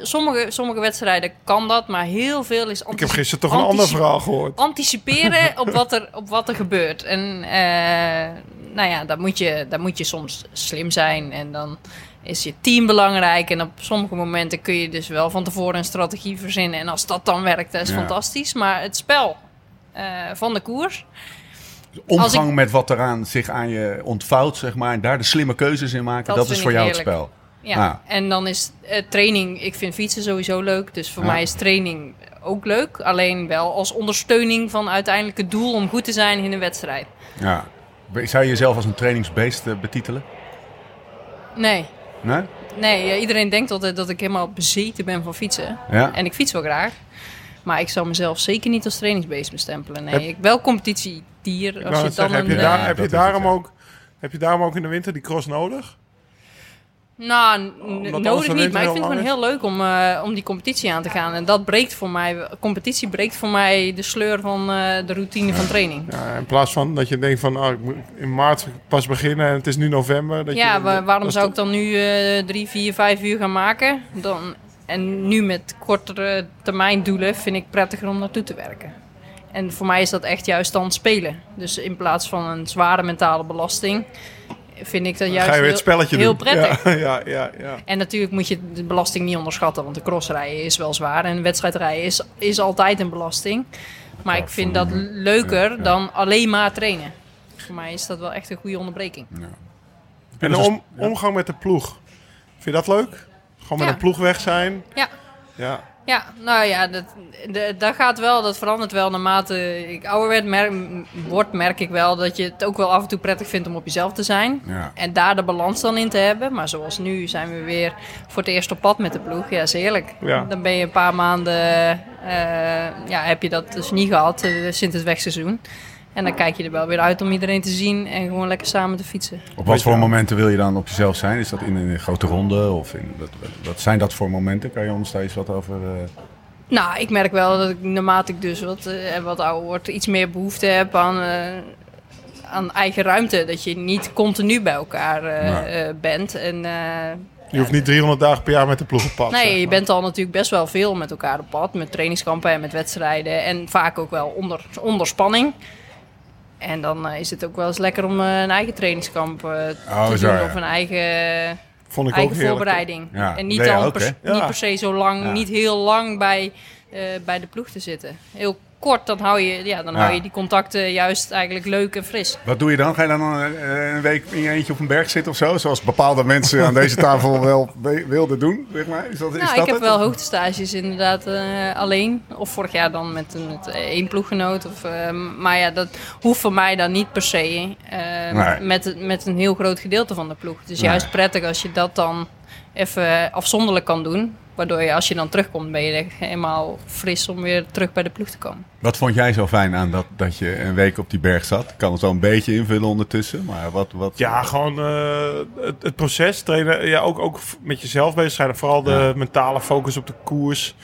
Sommige, sommige wedstrijden kan dat, maar heel veel is Ik heb gisteren toch een ander verhaal gehoord. anticiperen op wat er, op wat er gebeurt. En eh, nou ja, dan moet, je, moet je soms slim zijn. En dan is je team belangrijk. En op sommige momenten kun je dus wel van tevoren een strategie verzinnen. En als dat dan werkt, dat is Ja. fantastisch. Maar het spel eh, van de koers... Omgang ik- met wat eraan zich aan je ontvouwt, zeg maar. En daar de slimme keuzes in maken. Dat Dat, is voor jou het spel. Ja, Ah. en dan is eh, training... Ik vind fietsen sowieso leuk. Dus voor mij is training ook leuk. Alleen wel als ondersteuning van uiteindelijk het doel... om goed te zijn in een wedstrijd. Ja. Zou je jezelf als een trainingsbeest eh, betitelen? Nee, Nee? Nee, iedereen denkt altijd dat ik helemaal bezeten ben van fietsen. Ja. En ik fiets wel graag. Maar ik zou mezelf zeker niet als trainingsbeest bestempelen. Nee, Heb- ik wel competitiedier. Ik Als wou je net dan zeggen, heb, je daar, heb, daarom ook, heb je daarom ook in de winter die cross nodig? Nou, nodig niet. Maar ik vind het gewoon heel leuk om, eh, om die competitie aan te gaan. En dat breekt voor mij, competitie breekt voor mij de sleur van eh, de routine van training. Ja, in plaats van dat je denkt van, oh, ik moet in maart pas beginnen en het is nu november. Dat Ja, je, dat waarom zou ik dan nu eh, drie, vier, vijf uur gaan maken? Dan, en nu met kortere termijn doelen vind ik prettiger om naartoe te werken. En voor mij is dat echt juist dan spelen. Dus in plaats van een zware mentale belasting, vind ik dat juist Ga je weer het heel, spelletje heel doen. prettig. Ja, ja, ja, ja. En natuurlijk moet je de belasting niet onderschatten, want de crossrijden is wel zwaar. En wedstrijdrijden is, is altijd een belasting. Maar ik vind dat leuker Ja, ja. dan alleen maar trainen. Voor mij is dat wel echt een goede onderbreking. En de om, omgang met de ploeg. Vind je dat leuk? Gewoon met Ja. een ploeg weg zijn. Ja, Ja. Ja, nou ja, dat, de- dat gaat wel, dat verandert wel naarmate ik ouder werd, merk, word, merk ik wel dat je het ook wel af en toe prettig vindt om op jezelf te zijn. Ja. En daar de balans dan in te hebben. Maar zoals nu zijn we weer voor het eerst op pad met de ploeg. Ja, is heerlijk. Ja. Dan ben je een paar maanden, eh, ja, heb je dat dus niet gehad eh, sinds het wegseizoen. En dan kijk je er wel weer uit om iedereen te zien en gewoon lekker samen te fietsen. Op wat voor momenten wil je dan op jezelf zijn? Is dat in een grote ronde? Of in, wat, wat, wat zijn dat voor momenten? Kan je ons daar eens wat over... eh, Nou, ik merk wel dat ik naarmate ik dus wat, eh, wat ouder word, iets meer behoefte heb aan, eh, aan eigen ruimte. Dat je niet continu bij elkaar Nee. bent. En, eh, Je hoeft niet 300 dagen per jaar met de ploeg op pad. zeg nee, je bent al natuurlijk best wel veel met elkaar op pad. Met trainingskampen en met wedstrijden. En vaak ook wel onder, onder spanning. En dan eh, is het ook wel eens lekker om eh, een eigen trainingskamp eh, Oh, te zo, doen. ja. Of een eigen Vond ik eigen voorbereiding. Ja, En niet, nee, dan ook, hè? niet per se zo lang, niet heel lang bij, bij de ploeg te zitten. Heel kort, dan hou je, ja, dan Ja. hou je die contacten juist eigenlijk leuk en fris. Wat doe je dan? Ga je dan een, een week in je eentje op een berg zitten of zo? Zoals bepaalde mensen aan deze tafel wel we- wilden doen, zeg maar. Is dat, is Nou, dat ik heb het? wel hoogtestages inderdaad eh, alleen. Of vorig jaar dan met, een- met één ploeggenoot. Of, eh, maar ja, dat hoeft voor mij dan niet per se eh, Nee. met, met een heel groot gedeelte van de ploeg. Het is Nee. juist prettig als je dat dan even afzonderlijk kan doen. Waardoor je als je dan terugkomt, ben je helemaal fris om weer terug bij de ploeg te komen. Wat vond jij zo fijn aan dat, dat je een week op die berg zat? Ik kan het wel een beetje invullen ondertussen, maar wat... wat Ja, gewoon eh, het, het proces trainen. Ja, ook, ook met jezelf bezig zijn. Vooral de Ja. mentale focus op de koers.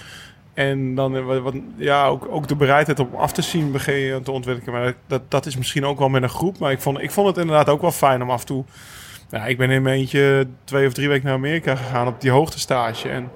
En dan eh, wat, ja, ook, ook de bereidheid om af te zien begin je te ontwikkelen. Maar dat- dat, dat is misschien ook wel met een groep. Maar ik vond, ik vond het inderdaad ook wel fijn om af en toe... Ja, ik ben in mijn eentje twee of drie weken naar Amerika gegaan op die hoogtestage. En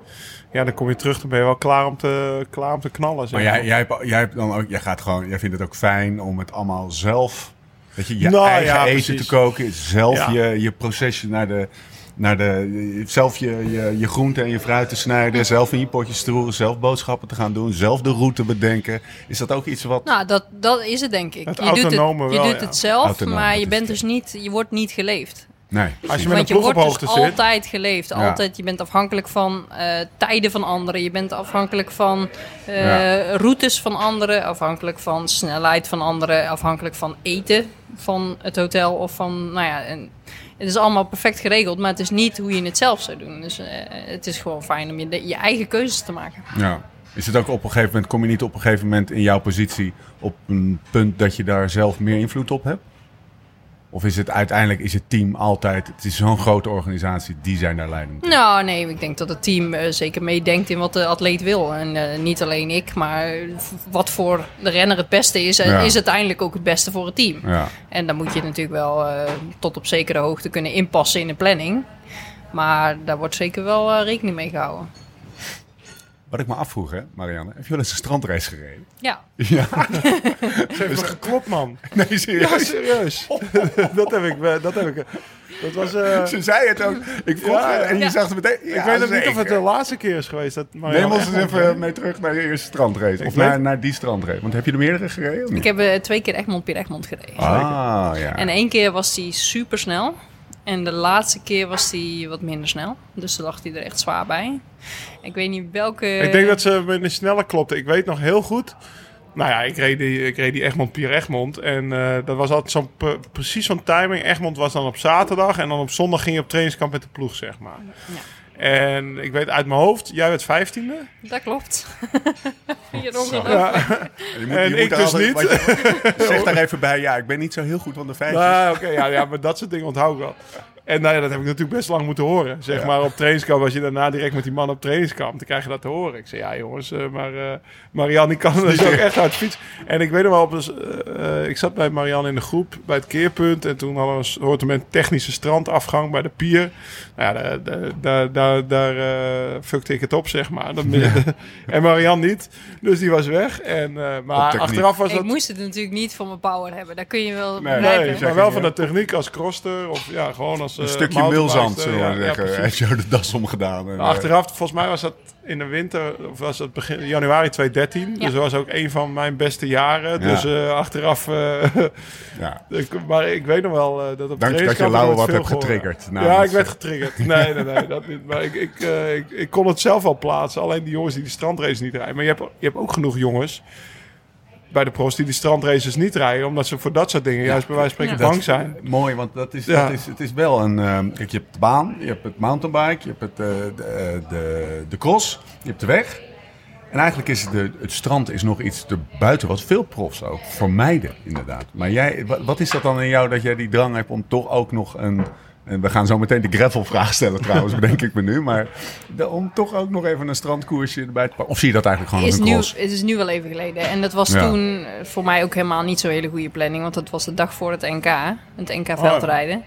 ja, dan kom je terug, dan ben je wel klaar om te, klaar om te knallen. zeg Maar jij, jij, hebt, jij, hebt dan ook, jij gaat gewoon, jij vindt het ook fijn om het allemaal zelf, weet je, je Nou, eigen ja, eten precies. te koken, zelf Ja. je, je procesje naar de, naar de, zelf je, je, je groenten en je fruit te snijden, zelf in je potjes te roeren, zelf boodschappen te gaan doen, zelf de route bedenken. Is dat ook iets wat? Nou, dat, dat is het denk ik. Het je doet, het, je wel, doet ja. het zelf, maar dat je bent dus niet, je wordt niet geleefd. Nee. Als je met een Want je ploeg op wordt hoogte dus zit. altijd geleefd. Ja. Altijd. Je bent afhankelijk van eh, tijden van anderen. Je bent afhankelijk van eh, Ja. routes van anderen. Afhankelijk van snelheid van anderen. Afhankelijk van eten van het hotel. Of van, nou ja, en het is allemaal perfect geregeld. Maar het is niet hoe je het zelf zou doen. Dus eh, het is gewoon fijn om je, de- je eigen keuzes te maken. Ja. Is het ook op een gegeven moment, kom je niet op een gegeven moment in jouw positie op een punt dat je daar zelf meer invloed op hebt? Of is het uiteindelijk, is het team altijd, het is zo'n grote organisatie, die zijn daar leidend? in? Nou, nee, ik denk dat het team eh, zeker meedenkt in wat de atleet wil. En eh, niet alleen ik, maar wat voor de renner het beste is, eh, Ja. is uiteindelijk ook het beste voor het team. Ja. En dan moet je natuurlijk wel tot op zekere hoogte kunnen inpassen in de planning. Maar daar wordt zeker wel rekening mee gehouden. Wat ik me afvroeg, hè, Marianne, heb je wel eens een strandrace gereden? Ja, Ja. Ze heeft me geklopt, man. Nee, Ja, serieus. serieus. dat heb ik. eh, Dat heb ik. Dat was. eh, Ze zei het ook. Ik vroeg Ja, en je ja. zag het meteen. ik weet ook niet of het de laatste keer is geweest. Dat Marianne Neem ons eens even mee terug naar je eerste strandrace. Of naar, naar die strandrace. Want heb je er meerdere gereden? ik heb eh, twee keer Egmond Pier Egmond gereden. Ah, ja. En één keer was hij super snel. En de laatste keer was hij wat minder snel. Dus toen lag hij er echt zwaar bij. Ik weet niet welke... Ik denk dat ze me sneller klopte. Ik weet nog heel goed. Nou ja, ik reed die, ik reed die Egmond Pier Egmond. En eh, dat was altijd zo'n pre- precies zo'n timing. Egmond was dan op zaterdag. En dan op zondag ging je op trainingskamp met de ploeg, zeg maar. En ik weet uit mijn hoofd, jij werd vijftiende. Dat klopt. Ja. Je moet- En ik dus altijd- niet. zeg daar even bij. Ja, ik ben niet zo heel goed van de feitjes. Nou, oké, ja, ja, maar dat soort dingen onthoud ik wel. En nou ja, dat heb ik natuurlijk best lang moeten horen. Zeg Ja. maar op trainingskamp, als je daarna direct met die man op trainingskamp, dan krijg je dat te horen. Ik zei, ja jongens, eh, maar eh Marianne die kan dus ook echt uit fiets. En ik weet nog wel, op, een- eh, eh, ik zat bij Marianne in de groep bij het keerpunt. En toen hadden we een soort met technische strandafgang bij de pier. Nou ja, daar, daar, daar, daar, daar eh, fuckte ik het op, zeg maar. Dat, en Marianne niet. Dus die was weg. En, eh, maar achteraf was Ik dat... moest het natuurlijk niet voor mijn power hebben. Dat kun je wel Nee, maar wel van de techniek als kroster. Of ja, gewoon als als... Een eh, stukje mulzand, zullen we Ja, ja, zeggen. precies. heeft jou de das omgedaan. En, Maar Achteraf, volgens mij was dat in de winter, of was dat begin januari 2013. Ja. Dus dat was ook een van mijn beste jaren. Dus eh, achteraf, eh, eh, ja. ik- maar ik weet nog wel eh, dat op Dank dat je trainingskamp Lau nooit wat hebt getriggerd. ja, ik werd eh, getriggerd. Nee, nee, nee, dat niet. Maar ik, ik, eh, ik, ik kon het zelf wel plaatsen. Alleen die jongens die die strandrace niet rijden. Maar je hebt, je hebt ook genoeg jongens bij de pros die die strandraces niet rijden. Omdat ze voor dat soort dingen juist bij wijze van spreken bang zijn. Mooi, want dat is, dat is, het is wel een... ehm, kijk, je hebt de baan, je hebt het mountainbike, je hebt het, eh, de, eh, de, de cross, je hebt de weg. En eigenlijk is het, de, het strand is nog iets erbuiten wat veel profs ook vermijden, inderdaad. Maar jij, wat is dat dan in jou dat jij die drang hebt om toch ook nog een... En we gaan zo meteen de gravelvraag stellen trouwens, bedenk ik me nu. Maar om toch ook nog even een strandkoersje erbij te pakken. Of zie je dat eigenlijk gewoon is als een nu, cross? het is nu wel even geleden. En dat was Ja. toen eh, voor mij ook helemaal niet zo'n hele goede planning. Want dat was de dag voor het NK. Het NK veldrijden.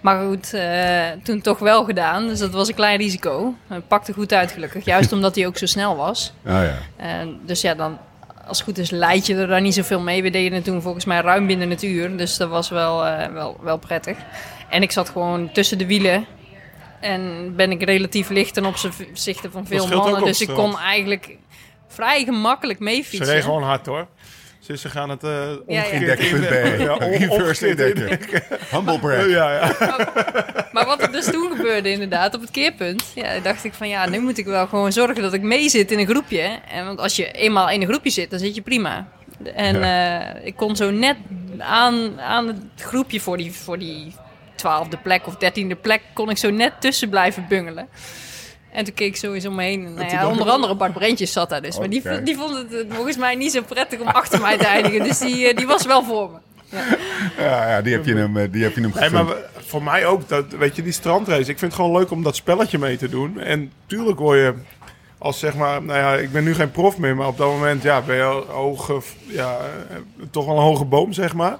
Maar goed, eh, toen toch wel gedaan. Dus dat was een klein risico. Het pakte goed uit gelukkig. Juist omdat hij ook zo snel was. Oh ja. En dus ja, dan als het goed is leid je er daar niet zoveel mee. We deden het toen volgens mij ruim binnen het uur. Dus dat was wel, eh, wel, wel prettig. En ik zat gewoon tussen de wielen. En ben ik relatief licht ten opzichte van veel mannen. Dus ik strand. kon eigenlijk vrij gemakkelijk mee Ze fietsen. reden gewoon hard hoor. Dus ze gaan het eh ja. omgekeerd. Ja, Reverse indekken. Humble brag. Ja, ja. Maar wat er dus toen gebeurde inderdaad, op het keerpunt, ja, dacht ik van ja, nu moet ik wel gewoon zorgen dat ik mee zit in een groepje. En want als je eenmaal in een groepje zit, dan zit je prima. En eh, ik kon zo net aan, aan het groepje voor die, voor die twaalfde plek of dertiende plek, kon ik zo net tussen blijven bungelen. En toen keek ik sowieso om me heen. Nou ja, onder andere Bart Brentjes zat daar dus. Maar die, die vond het eh, volgens mij niet zo prettig om achter mij te eindigen. Dus die, eh, die was wel voor me. Ja, ja, die heb je hem, eh, die heb je hem Hey, maar voor mij ook, dat, weet je, die strandrace. Ik vind het gewoon leuk om dat spelletje mee te doen. En tuurlijk word je, als zeg maar, nou ja, ik ben nu geen prof meer, maar op dat moment ja, ben je al hoge, ja, toch wel een hoge boom, zeg maar.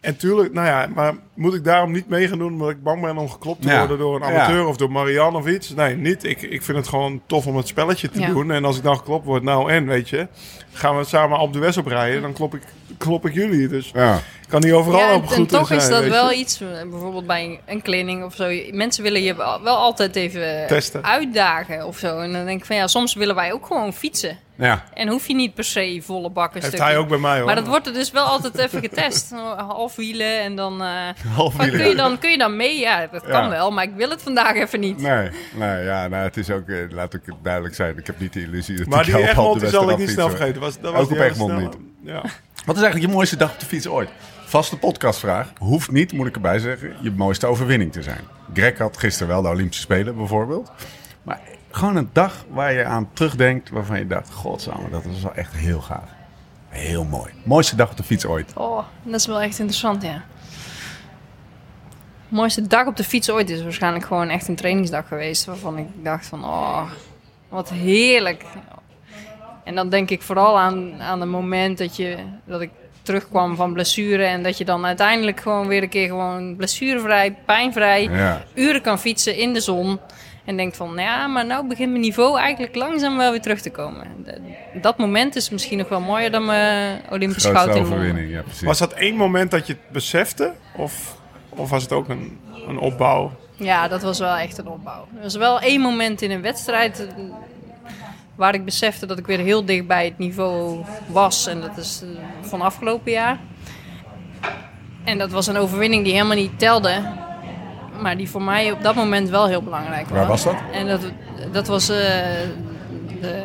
En tuurlijk, nou ja, maar moet ik daarom niet mee gaan doen omdat ik bang ben om geklopt te Ja. worden door een Ja. amateur of door Marianne of iets? Nee, niet. Ik, ik vind het gewoon tof om het spelletje te Ja. doen. En als ik dan geklopt word, nou en, weet je, gaan we samen op de West oprijden, dan klop ik, klop ik jullie. Dus Ja. Kan niet overal Ja, op en, goed en toch zijn, is dat je. wel iets, eh, bijvoorbeeld bij een kleding of zo. Mensen willen je wel altijd even Testen. uitdagen of zo. En dan denk ik van ja, soms willen wij ook gewoon fietsen. Ja. En hoef je niet per se volle bakken Heeft hij ook bij mij hoor. Maar dat wordt er dus wel altijd even getest. Halfwielen en dan... eh, Half van, kun, je wielen. dan kun je dan mee? Ja, dat kan Ja. wel, maar ik wil het vandaag even niet. Nee, nee, ja, nou, het is ook, eh, laat ik het duidelijk zijn, ik heb niet de illusie dat Maar ik die jou op Egmond die zal ik niet snel vergeten. Was, dat was Ook die op Egmond snelle. Ja. Wat is eigenlijk je mooiste dag op de fiets ooit? Vaste podcastvraag. Hoeft niet, moet ik erbij zeggen, je mooiste overwinning te zijn. Greg had gisteren wel de Olympische Spelen bijvoorbeeld. Maar gewoon een dag waar je aan terugdenkt waarvan je dacht, godsamme, dat was wel echt heel gaaf. Heel mooi. Mooiste dag op de fiets ooit. Oh, dat is wel echt interessant, ja. Mooiste dag op de fiets ooit is waarschijnlijk gewoon echt een trainingsdag geweest. Waarvan ik dacht van, oh, wat heerlijk. En dan denk ik vooral aan, aan het moment dat, je, dat ik terugkwam van blessure. En dat je dan uiteindelijk gewoon weer een keer gewoon blessurevrij, pijnvrij, Ja. uren kan fietsen in de zon. En denkt van, nou ja, maar nou begint mijn niveau eigenlijk langzaam wel weer terug te komen. Dat moment is misschien nog wel mooier dan mijn Olympisch goud overwinning, ja precies. Was dat één moment dat je het besefte? Of, of was het ook een, een opbouw? Ja, dat was wel echt een opbouw. Er was wel één moment in een wedstrijd waar ik besefte dat ik weer heel dicht bij het niveau was. En dat is eh, van afgelopen jaar. En dat was een overwinning die helemaal niet telde. Maar die voor mij op dat moment wel heel belangrijk was. Waar was dat? En dat, dat was eh, de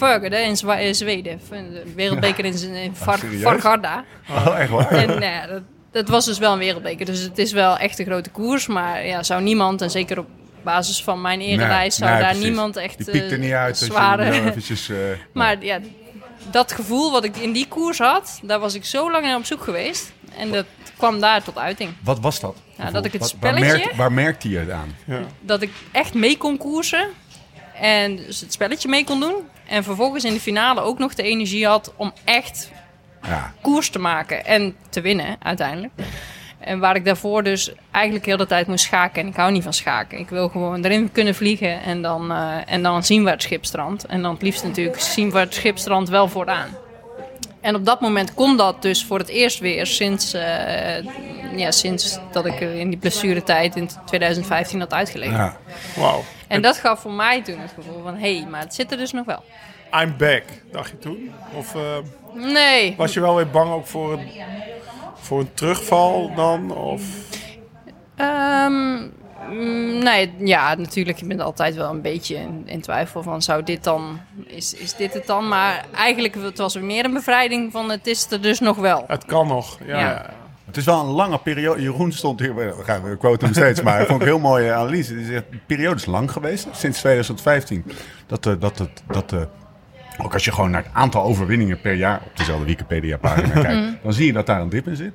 in Zwa- in Zweden. De wereldbeker in, in Var-? Vargarda. Oh, echt waar? En dat, dat was dus wel een wereldbeker. Dus het is wel echt een grote koers. Maar ja, zou niemand, en zeker op basis van mijn erereis, zou nee, daar precies. niemand echt Die piekt er eh, niet uit als zware... je nou eventjes... eh, maar ja, dat gevoel wat ik in die koers had, daar was ik zo lang naar op zoek geweest. En dat kwam daar tot uiting. Wat was dat? Ja, dat ik het waar, spelletje- merk- waar merkte je het aan? Ja. Dat ik echt mee kon koersen. En dus het spelletje mee kon doen. En vervolgens in de finale ook nog de energie had om echt Ja, koers te maken en te winnen uiteindelijk. En waar ik daarvoor dus eigenlijk heel de tijd moest schaken. En ik hou niet van schaken. Ik wil gewoon erin kunnen vliegen en dan, eh, en dan zien we het schipstrand. En dan het liefst natuurlijk zien we het schipstrand wel vooraan. En op dat moment kon dat dus voor het eerst weer sinds, eh, ja, sinds dat ik in die blessuretijd in 2015 had uitgelegen. Ja. Wauw. En dat gaf voor mij toen het gevoel van, hé, hey, maar het zit er dus nog wel. I'm back, dacht je toen? Of eh, Nee, was je wel weer bang ook voor een, voor een terugval dan? Of... Ehm, mm, nee, ja, natuurlijk. Je bent altijd wel een beetje in, in twijfel van, zou dit dan, is, is dit het dan? Maar eigenlijk, het was meer een bevrijding van, het is er dus nog wel. Het kan nog, ja. Ja. Het is wel een lange periode. Jeroen stond hier, we gaan we quoten hem steeds, maar ik vond ik een heel mooie analyse. Die zegt, de periode is lang geweest, sinds 2015. Dat, eh, dat, het dat, eh, ook als je gewoon naar het aantal overwinningen per jaar op dezelfde Wikipedia-pagina kijkt, dan zie je dat daar een dip in zit.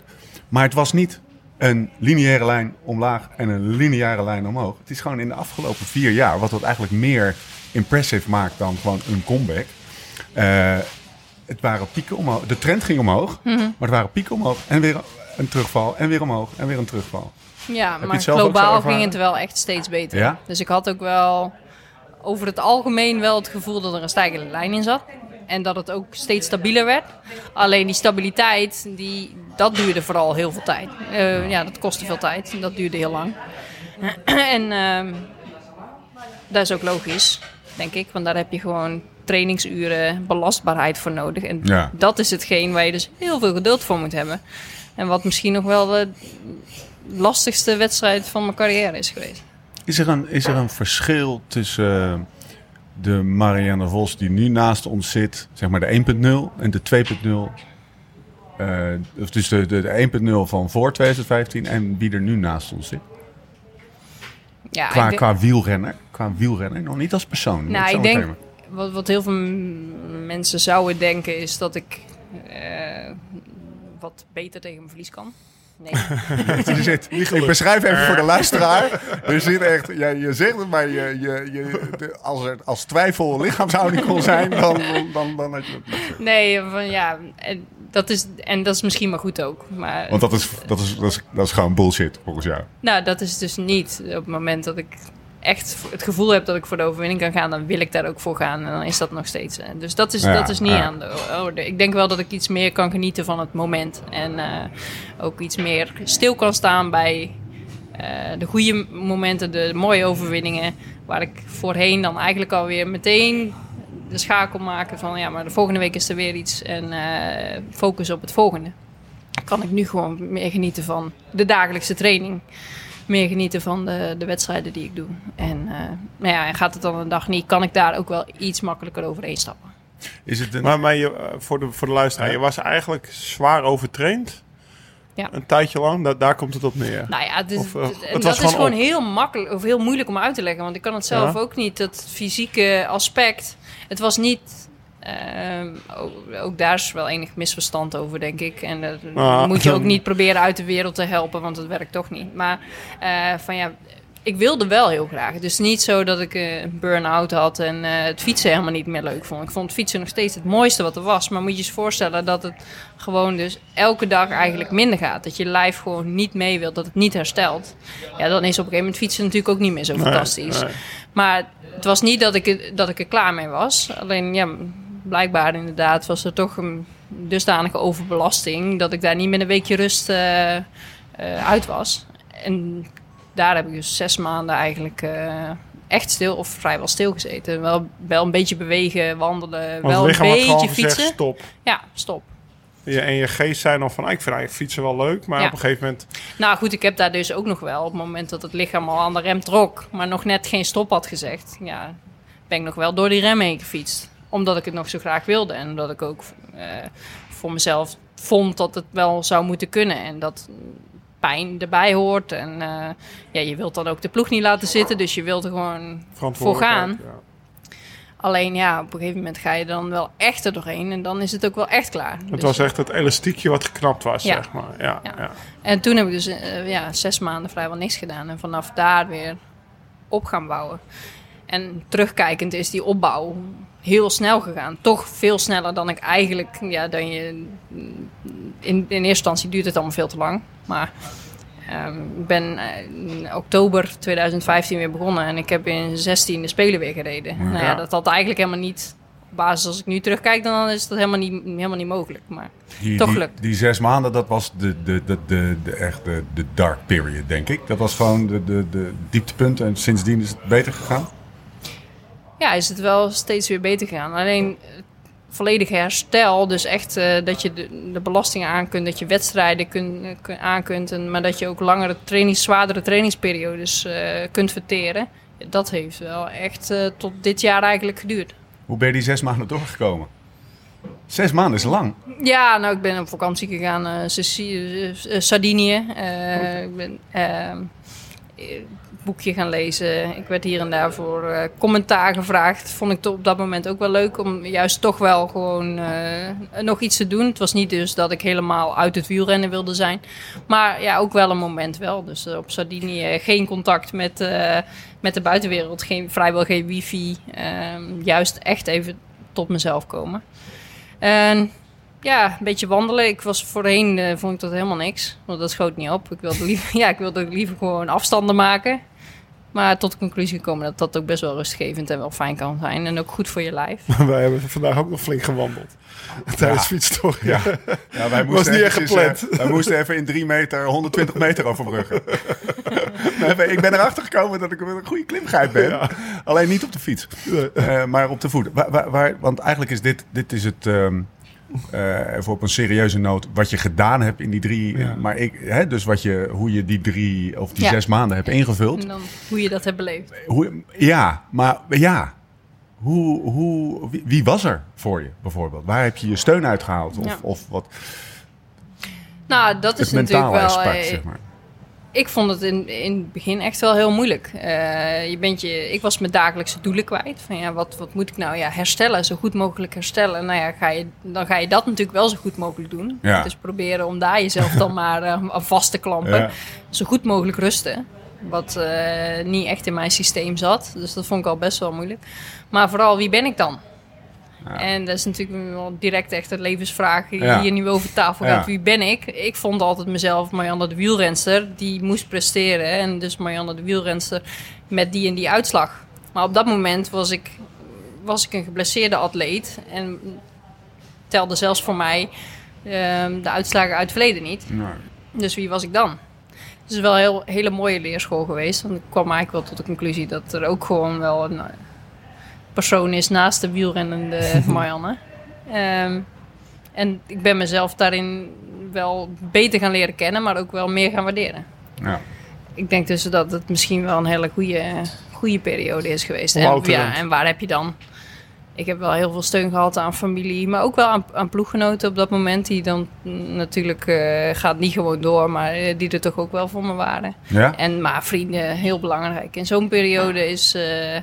Maar het was niet een lineaire lijn omlaag en een lineaire lijn omhoog. Het is gewoon in de afgelopen vier jaar, wat dat eigenlijk meer impressive maakt dan gewoon een comeback. Eh, het waren pieken omhoog. De trend ging omhoog, maar het waren pieken omhoog en weer een terugval en weer omhoog en weer een terugval. Ja, maar het globaal ging het wel echt steeds beter. Ja? Dus ik had ook wel over het algemeen wel het gevoel dat er een stijgende lijn in zat. En dat het ook steeds stabieler werd. Alleen die stabiliteit, die, dat duurde vooral heel veel tijd. Eh, ja, dat kostte veel tijd. En dat duurde heel lang. en ehm, dat is ook logisch, denk ik. Want daar heb je gewoon trainingsuren, belastbaarheid voor nodig. En Ja. dat is hetgeen waar je dus heel veel geduld voor moet hebben. En wat misschien nog wel de lastigste wedstrijd van mijn carrière is geweest. Is er een, is er een verschil tussen eh, de Marianne Vos die nu naast ons zit, zeg maar de 1.0 en de 2.0? Eh, of dus de, de, de 1.0 van voor 2015 en wie er nu naast ons zit. Ja, Qua, denk- qua wielrenner. Qua wielrenner, nog niet als persoon. Nou, ik denk, wat, wat heel veel mensen zouden denken is dat ik eh, wat beter tegen mijn verlies kan. Nee. zit, ik beschrijf even voor de luisteraar. Er zit echt, ja, je zegt het, maar je, je, je, de- als er als twijfel lichaamshouding kon zijn, dan, dan, dan, dan had je dat niet. nee, van ja, en dat, is, en dat is misschien maar goed ook. Maar Want dat is, dat, is, dat, is, dat is gewoon bullshit, volgens jou. nou, dat is dus niet. Op het moment dat ik echt het gevoel heb dat ik voor de overwinning kan gaan, dan wil ik daar ook voor gaan. En dan is dat nog steeds. eh, Dus dat is, Ja, dat is niet ja. aan de orde. Ik denk wel dat ik iets meer kan genieten van het moment. En eh, ook iets meer stil kan staan bij eh, de goede momenten, de mooie overwinningen. Waar ik voorheen dan eigenlijk alweer meteen de schakel maken van ja, maar de volgende week is er weer iets. En focus op het volgende. Kan ik nu gewoon meer genieten van de dagelijkse training meer genieten van de, de wedstrijden die ik doe. En, eh, nou ja, en gaat het dan een dag niet, kan ik daar ook wel iets makkelijker overheen stappen. Is het een, Maar, maar je, eh, voor, de, voor de luisteraar, Ja. je was eigenlijk zwaar overtraind. Ja. Een tijdje lang, da- daar komt het op neer. Nou ja, is, Of, eh, het- en was dat is gewoon gewoon op. heel makkelijk of heel moeilijk om uit te leggen. Want ik kan het zelf Ja. ook niet, dat fysieke aspect. Het was niet. Ehm, ook, ook daar is wel enig misverstand over, denk ik. En dat Ah, moet je ook niet proberen uit de wereld te helpen, want dat werkt toch niet. Maar eh, van ja, ik wilde wel heel graag. Dus niet zo dat ik eh, een burn-out had en eh, het fietsen helemaal niet meer leuk vond. Ik vond fietsen nog steeds het mooiste wat er was. Maar moet je je eens voorstellen dat het gewoon dus elke dag eigenlijk minder gaat. Dat je lijf gewoon niet mee wilt, dat het niet herstelt. Ja, dan is op een gegeven moment fietsen natuurlijk ook niet meer zo fantastisch. nee. Maar het was niet dat ik, dat ik er klaar mee was. Alleen ja, blijkbaar inderdaad was er toch een dusdanige overbelasting... dat ik daar niet met een weekje rust eh, eh, uit was. En daar heb ik dus zes maanden eigenlijk eh, echt stil of vrijwel stil gezeten. Wel, wel een beetje bewegen, wandelen, Want wel een beetje fietsen. stop. Ja, stop. Je, en je geest zei dan van, ah, ik vind eigenlijk fietsen wel leuk. Maar Ja. op een gegeven moment, Nou goed, ik heb daar dus ook nog wel op het moment dat het lichaam al aan de rem trok, maar nog net geen stop had gezegd. Ja, ben ik nog wel door die rem heen gefietst. Omdat ik het nog zo graag wilde en omdat ik ook eh, voor mezelf vond dat het wel zou moeten kunnen. En dat pijn erbij hoort. En eh, ja, je wilt dan ook de ploeg niet laten zitten, dus je wilt er gewoon voor gaan. ja. Alleen ja, op een gegeven moment ga je dan wel echt er doorheen en dan is het ook wel echt klaar. Het Dus- was echt het elastiekje wat geknapt was, Ja. zeg maar. Ja, Ja. ja. En toen heb ik dus eh, ja, zes maanden vrijwel niks gedaan. En vanaf daar weer op gaan bouwen. En terugkijkend is die opbouw heel snel gegaan. Toch veel sneller dan ik eigenlijk... Ja, dan je, in, in eerste instantie duurt het allemaal veel te lang. Maar ehm, ik ben eh, in oktober 2015 weer begonnen. En ik heb in 16 de Spelen weer gereden. Nou ja, dat had eigenlijk helemaal niet basis als ik nu terugkijk, dan is dat helemaal niet, helemaal niet mogelijk. Maar Die, toch die, gelukt. die zes maanden, dat was de, de, de, de, de, echt de, de dark period, denk ik. Dat was gewoon de, de, de dieptepunt en sindsdien is het beter gegaan. Ja, is het wel steeds weer beter gegaan. Alleen eh, volledig herstel, dus echt eh, dat je de, de belastingen aan kunt, dat je wedstrijden kun, eh, kun- aan kunt, en, maar dat je ook langere trainings, zwaardere trainingsperiodes kunt verteren. Dat heeft wel echt tot dit jaar eigenlijk geduurd. Hoe ben je die zes maanden doorgekomen? Zes maanden is lang. Ja, nou, ik ben op vakantie gegaan Sardinië. Ik ben ehm, eh, boekje gaan lezen. Ik werd hier en daar voor eh, commentaar gevraagd. Vond ik op dat moment ook wel leuk om juist toch wel gewoon eh, nog iets te doen. Het was niet dus dat ik helemaal uit het wielrennen wilde zijn. Maar ja, ook wel een moment wel. Dus eh, op Sardinië geen contact met, met de buitenwereld. Geen, vrijwel geen wifi. Ehm, juist echt even tot mezelf komen. En ja, een beetje wandelen. Ik was voorheen, vond ik dat helemaal niks. Want dat schoot niet op. Ik wilde liever, ja, ik wilde liever gewoon afstanden maken. Maar tot de conclusie gekomen dat dat ook best wel rustgevend en wel fijn kan zijn. En ook goed voor je lijf. Wij hebben vandaag ook nog flink gewandeld. Tijdens Ja. fietstocht. Ja. Ja, wij Was niet echt eventjes, gepland. eh, wij moesten even in drie meter, 120 meter overbruggen. Ik ben erachter gekomen dat ik een goede klimgeit ben. Alleen niet op de fiets, Eh, maar op de voet. Waar, waar, waar- want eigenlijk is dit, dit is het, ehm, eh, even op een serieuze noot, wat je gedaan hebt in die drie. Ja. Maar ik, hè, dus wat je, hoe je die drie of die Ja. zes maanden hebt ingevuld. En dan hoe je dat hebt beleefd. Hoe, ja, maar ja. Hoe, hoe, wie, wie was er voor je bijvoorbeeld? Waar heb je je steun uitgehaald? Of, Ja. of wat? Nou, dat Het is natuurlijk wel... aspect, eh, zeg maar. Ik vond het in, in het begin echt wel heel moeilijk. Eh, je bent je, ik was mijn dagelijkse doelen kwijt. Van ja, wat, wat moet ik nou? Ja, herstellen, zo goed mogelijk herstellen. Nou ja, ga je, dan ga je dat natuurlijk wel zo goed mogelijk doen. Ja. Dus proberen om daar jezelf dan maar eh, aan vast te klampen. Ja. Zo goed mogelijk rusten. Wat eh, niet echt in mijn systeem zat. Dus dat vond ik al best wel moeilijk. Maar vooral, wie ben ik dan? En dat is natuurlijk wel direct echt een levensvraag die Ja. hier nu over tafel Ja. gaat. Wie ben ik? Ik vond altijd mezelf Marianne de wielrenster. Die moest presteren. En dus Marianne de wielrenster met die en die uitslag. Maar op dat moment was ik, was ik een geblesseerde atleet. En telde zelfs voor mij ehm, de uitslagen uit het verleden niet. Dus wie was ik dan? Het is wel een heel, hele mooie leerschool geweest. Want ik kwam eigenlijk wel tot de conclusie dat er ook gewoon wel een persoon is naast de wielrennende Marianne. Ehm, en ik ben mezelf daarin wel beter gaan leren kennen, maar ook wel meer gaan waarderen. ja. Ik denk dus dat het misschien wel een hele goede, goede periode is geweest. En, ja, en waar heb je dan? Ik heb wel heel veel steun gehad aan familie, maar ook wel aan, aan ploeggenoten op dat moment. Die dan natuurlijk eh, gaat niet gewoon door, maar eh, die er toch ook wel voor me waren. ja? En maar vrienden, heel belangrijk. In zo'n periode is, eh,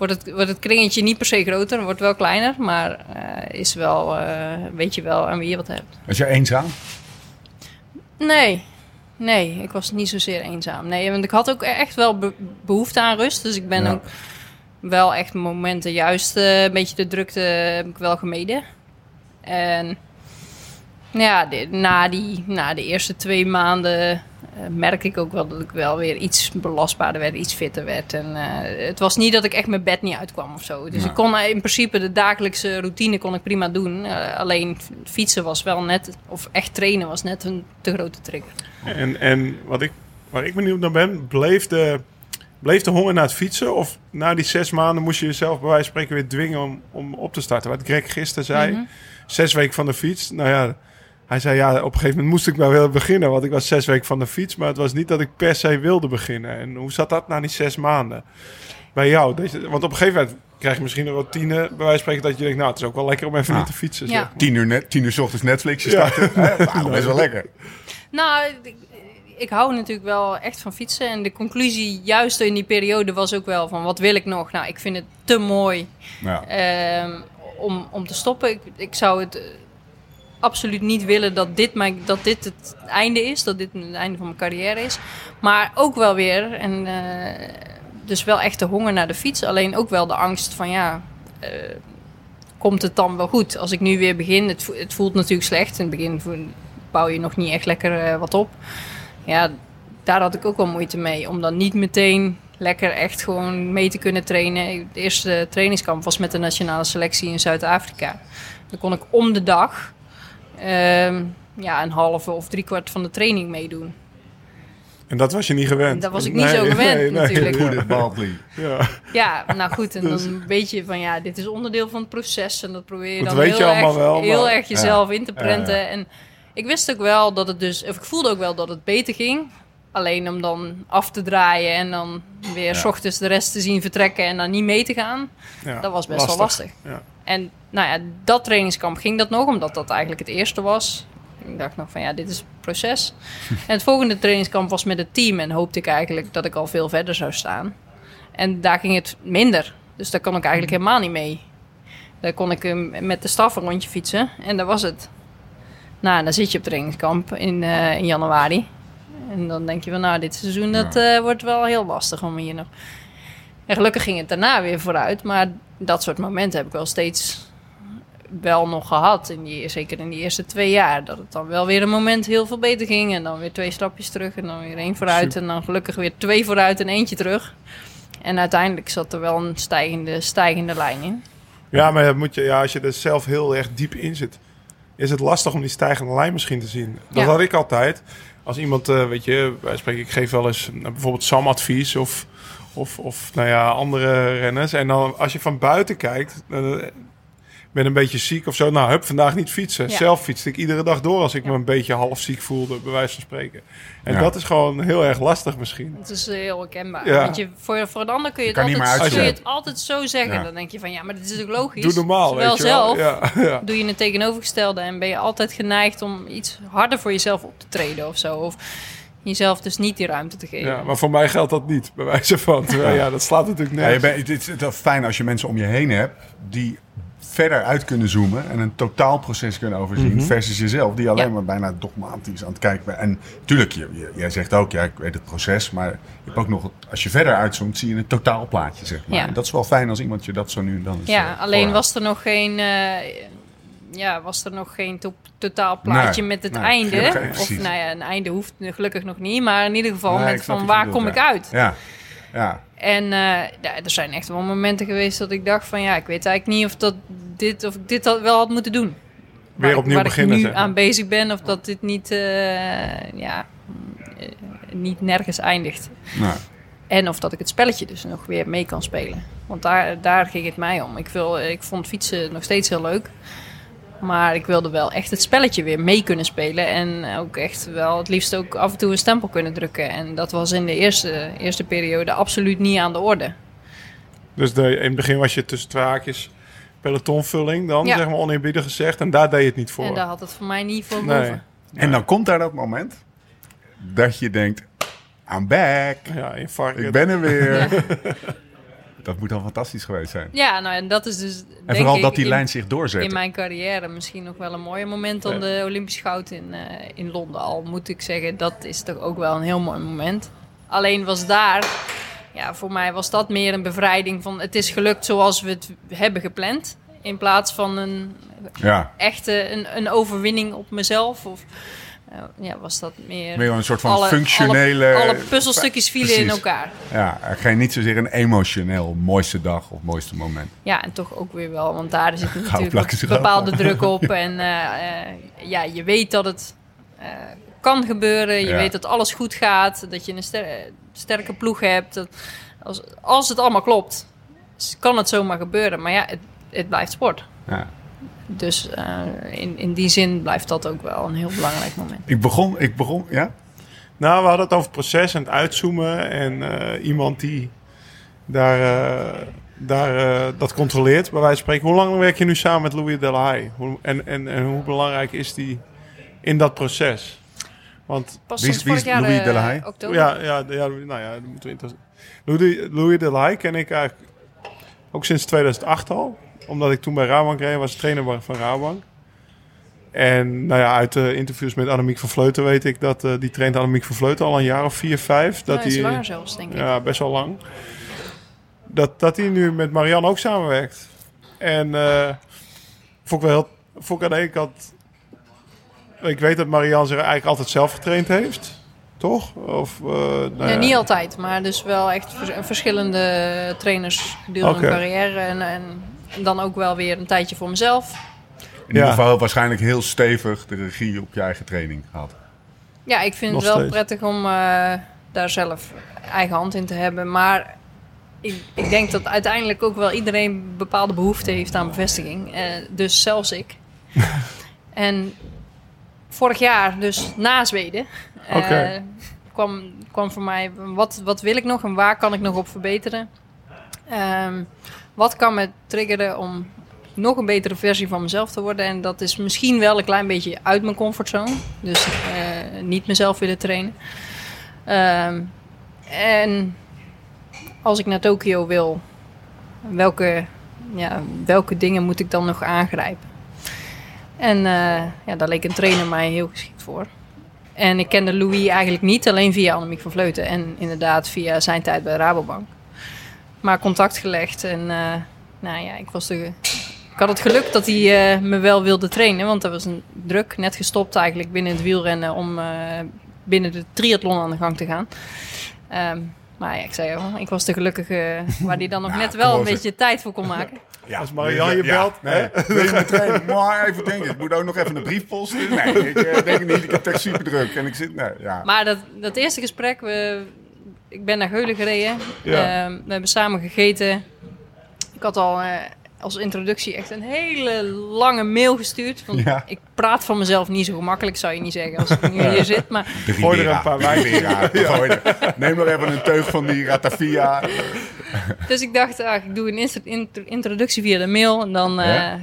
wordt, het, wordt het kringetje niet per se groter, wordt wel kleiner, maar eh, is wel, eh, weet je wel aan wie je wat hebt. Was je eenzaam? Nee, nee, ik was niet zozeer eenzaam. Nee, want ik had ook echt wel be- behoefte aan rust. Dus ik ben Ja. ook wel echt momenten, juist eh, een beetje de drukte heb ik wel gemeden. En ja, de- na, die, na de eerste twee maanden merk ik ook wel dat ik wel weer iets belastbaarder werd, iets fitter werd. En eh, het was niet dat ik echt mijn bed niet uitkwam of zo. Dus Ja. ik kon eh, in principe de dagelijkse routine kon ik prima doen. Eh, alleen fietsen was wel net, of echt trainen was net een te grote trigger. En, en wat ik, waar ik benieuwd naar ben, bleef de, bleef de honger naar het fietsen? Of na die zes maanden moest je jezelf bij wijze van spreken weer dwingen om, om op te starten? Wat Greg gisteren zei, Mhm. zes weken van de fiets. Nou ja, hij zei ja, op een gegeven moment moest ik maar wel beginnen. Want ik was zes weken van de fiets, maar het was niet dat ik per se wilde beginnen. En hoe zat dat na die zes maanden? Bij jou? Dat je, want op een gegeven moment krijg je misschien een routine, bij wijze van spreken, dat je denkt, nou, het is ook wel lekker om even Ja. niet te fietsen. Ja. zeg maar. Tien uur, net, tien uur 's ochtends Netflix Ja. starten. Nou, best wel lekker. Nou, ik, ik hou natuurlijk wel echt van fietsen. En de conclusie juist in die periode was ook wel van wat wil ik nog? Nou, ik vind het te mooi Ja. ehm, om, om te stoppen. Ik, ik zou het absoluut niet willen dat dit, mijn, dat dit het einde is. Dat dit het einde van mijn carrière is. Maar ook wel weer. En, eh, dus wel echt de honger naar de fiets. Alleen ook wel de angst van ja... eh, komt het dan wel goed? Als ik nu weer begin, het, het voelt natuurlijk slecht. In het begin bouw je nog niet echt lekker eh, wat op. Ja, daar had ik ook wel moeite mee. Om dan niet meteen lekker echt gewoon mee te kunnen trainen. Het eerste trainingskamp was met de nationale selectie in Zuid-Afrika. Dan kon ik om de dag ehm, ja, een halve of driekwart van de training meedoen. En dat was je niet gewend. Dat was ik niet zo gewend, natuurlijk. Ja. Ja, nou goed, en Dus- dan weet je van ja, dit is onderdeel van het proces. En dat probeer je Dat dan weet heel, je allemaal erg, wel, heel maar- erg jezelf in te prenten. ja. En ik wist ook wel dat het dus, of ik voelde ook wel dat het beter ging. Alleen om dan af te draaien en dan weer 's ochtends de rest te zien vertrekken en dan niet mee te gaan. Ja, Dat was best wel lastig. En nou ja, dat trainingskamp ging dat nog, omdat dat eigenlijk het eerste was. Ik dacht nog van ja, dit is het proces. en het volgende trainingskamp was met het team en hoopte ik eigenlijk dat ik al veel verder zou staan. En daar ging het minder. Dus daar kon ik eigenlijk helemaal niet mee. Daar kon ik eh, met de staf een rondje fietsen en dat was het. Nou, dan zit je op trainingskamp in, eh, in januari. En dan denk je van nou, dit seizoen dat, eh, wordt wel heel lastig om hier nog... En gelukkig ging het daarna weer vooruit. Maar dat soort momenten heb ik wel steeds wel nog gehad. In die, zeker in die eerste twee jaar. Dat het dan wel weer een moment heel veel beter ging. En dan weer twee stapjes terug. En dan weer één vooruit. En dan gelukkig weer twee vooruit en eentje terug. En uiteindelijk zat er wel een stijgende, stijgende lijn in. Ja, maar dat moet je, ja, als je er zelf heel erg diep in zit, is het lastig om die stijgende lijn misschien te zien. Dat Ja. had ik altijd. Als iemand, eh, weet je, wij spreken, ik geef wel eens nou, bijvoorbeeld Sam advies of, of, of nou ja, andere renners. En dan als je van buiten kijkt, eh, ben een beetje ziek of zo. Nou, hup, vandaag niet fietsen. Ja. Zelf fietste ik iedere dag door als ik Ja. me een beetje half ziek voelde, bij wijze van spreken. En Ja. dat is gewoon heel erg lastig misschien. Het is eh, heel herkenbaar. Ja. Want je, voor, voor een ander kun je, Je het altijd, meer kun je het altijd zo zeggen. Ja. Dan denk je van ja, maar dit is ook logisch. Doe normaal, Terwijl weet je wel. zelf Ja, ja. doe je het tegenovergestelde en ben je altijd geneigd om iets harder voor jezelf op te treden of zo. Of jezelf dus niet die ruimte te geven. Ja, maar voor mij geldt dat niet, bij wijze van. Terwijl, ja, dat slaat natuurlijk Ja, je bent, het is fijn als je mensen om je heen hebt die verder uit kunnen zoomen en een totaalproces kunnen overzien Mhm. versus jezelf die alleen Ja. maar bijna dogmatisch aan het kijken bent. En tuurlijk, je, je- jij zegt ook, ja, ik weet het proces, maar je hebt ook nog, als je verder uitzoomt, zie je een totaalplaatje, zeg maar. Ja. En dat is wel fijn als iemand je dat zo nu en dan Ja, eh, alleen voorhoudt. was er nog geen, eh, ja, was er nog geen to totaalplaatje Nee, met het nee, einde. geen- of nou ja, een einde hoeft gelukkig nog niet, maar in ieder geval Nee, met van waar bedoelt, kom ik uit. Ja, ja. En ja, er zijn echt wel momenten geweest dat ik dacht van ja, ik weet eigenlijk niet of dat dit of ik dit had, wel had moeten doen. Weer ik- opnieuw waar beginnen, ik zeg nu maar. aan bezig ben of dat dit niet, eh, ja, eh, niet nergens eindigt. En of dat ik het spelletje dus nog weer mee kan spelen. Want daar, daar ging het mij om. Ik, wil, ik vond fietsen nog steeds heel leuk. Maar ik wilde wel echt het spelletje weer mee kunnen spelen. En ook echt wel het liefst ook af en toe een stempel kunnen drukken. En dat was in de eerste, eerste periode absoluut niet aan de orde. Dus de, in het begin was je tussen twee haakjes pelotonvulling dan, Ja. zeg maar oneerbiedig gezegd. En daar deed je het niet voor. En daar had het voor mij niet voor Nee. boven. En dan komt daar dat moment dat je denkt, I'm back, Ja, in varken. ik ben er weer. Ja. Dat moet dan fantastisch geweest zijn. Ja, nou en dat is dus En denk vooral ik dat die in- lijn zich doorzet. in mijn carrière misschien nog wel een mooier moment dan Ja. de Olympisch goud in, eh, in Londen. Al moet ik zeggen, dat is toch ook wel een heel mooi moment. Alleen was daar, ja, voor mij was dat meer een bevrijding van het is gelukt zoals we het hebben gepland. In plaats van een Ja, echte een, een overwinning op mezelf. Of ja, was dat meer. meer een soort van alle- functionele... Alle, alle puzzelstukjes vielen in elkaar. Ja, geen niet zozeer een emotioneel mooiste dag of mooiste moment. Ja, en toch ook weer wel, want daar zit natuurlijk bepaalde druk op. En eh, eh, ja, je weet dat het eh, kan gebeuren. Je Ja. weet dat alles goed gaat. Dat je een ster- sterke ploeg hebt. Dat als, als het allemaal klopt, kan het zomaar gebeuren. Maar ja, het, het blijft sport. Ja. Dus eh, in, in die zin blijft dat ook wel een heel belangrijk moment. Ik begon, ik begon, ja? Nou, we hadden het over het proces en het uitzoomen. En eh, iemand die daar, eh, daar eh, dat controleert, bij wijze van spreken. Hoe lang werk je nu samen met Louis Delahaye? Hoe, en, en, en hoe belangrijk is die in dat proces? Want Pas Wie is- sinds wie is vorig jaar, Louis Delahaye? oktober. Ja, ja, ja, nou ja, dat moeten we Louis, Louis Delahaye ken ik eigenlijk ook sinds 2008 al. Omdat ik toen bij Rabank reed, was trainer van Rabank. En nou ja, uit de interviews met Annemiek van Vleuten weet ik dat eh, die traint Annemiek van Vleuten al een jaar of vier, vijf. Dat langer zelfs, denk ik. ja, best wel lang. Dat, dat hij nu met Marianne ook samenwerkt. En eh vond ik wel heel... Vond ik aan de ene kant... Ik weet dat Marianne zich eigenlijk altijd zelf getraind heeft. toch? Of, eh, nou Nee, ja. niet altijd, maar dus wel echt vers- verschillende trainers gedurende mijn carrière. En, en dan ook wel weer een tijdje voor mezelf. In ieder Ja. geval waarschijnlijk heel stevig de regie op je eigen training gehad. Ja, ik vind Nog het wel steeds. prettig om eh, daar zelf eigen hand in te hebben. Maar ik, ik denk dat uiteindelijk ook wel iedereen bepaalde behoefte heeft aan bevestiging. Eh, dus zelfs ik. en vorig jaar, dus na Zweden, eh, kwam, kwam voor mij... Wat, wat wil ik nog en waar kan ik nog op verbeteren? Ehm, wat kan me triggeren om nog een betere versie van mezelf te worden? En dat is misschien wel een klein beetje uit mijn comfortzone. Dus eh, niet mezelf willen trainen. Ehm, en als ik naar Tokio wil, welke, ja, welke dingen moet ik dan nog aangrijpen? En eh, ja, daar leek een trainer mij heel geschikt voor. En ik kende Louis eigenlijk niet, alleen via Annemiek van Vleuten. En inderdaad via zijn tijd bij Rabobank. Maar contact gelegd en eh, nou ja, ik was de, ik had het geluk dat hij eh, me wel wilde trainen, want er was een druk, net gestopt eigenlijk binnen het wielrennen om eh, binnen de triathlon aan de gang te gaan. Ehm, maar ja, ik zei al, ik was de gelukkige waar hij dan nog net wel een beetje tijd voor kon maken. Ja, Als Marianne je belt, Nee, wil je me trainen? Maar even denken, ik moet ook nog even een brief posten. Nee, ik denk niet. Ik heb echt super druk. En ik zit, nee, ja. Maar dat, dat eerste gesprek, we, ik ben naar Geulen gereden. Ja. Ehm, we hebben samen gegeten. Ik had al eh, als introductie echt een hele lange mail gestuurd. Want Ja. ik praat van mezelf niet zo gemakkelijk, zou je niet zeggen als ik nu hier zit. Maar Gooi er een paar wijn. Gooi er- Neem nog even een teug van die Ratafia. Dus ik dacht, ah, ik doe een introductie via de mail en dan Ja. eh,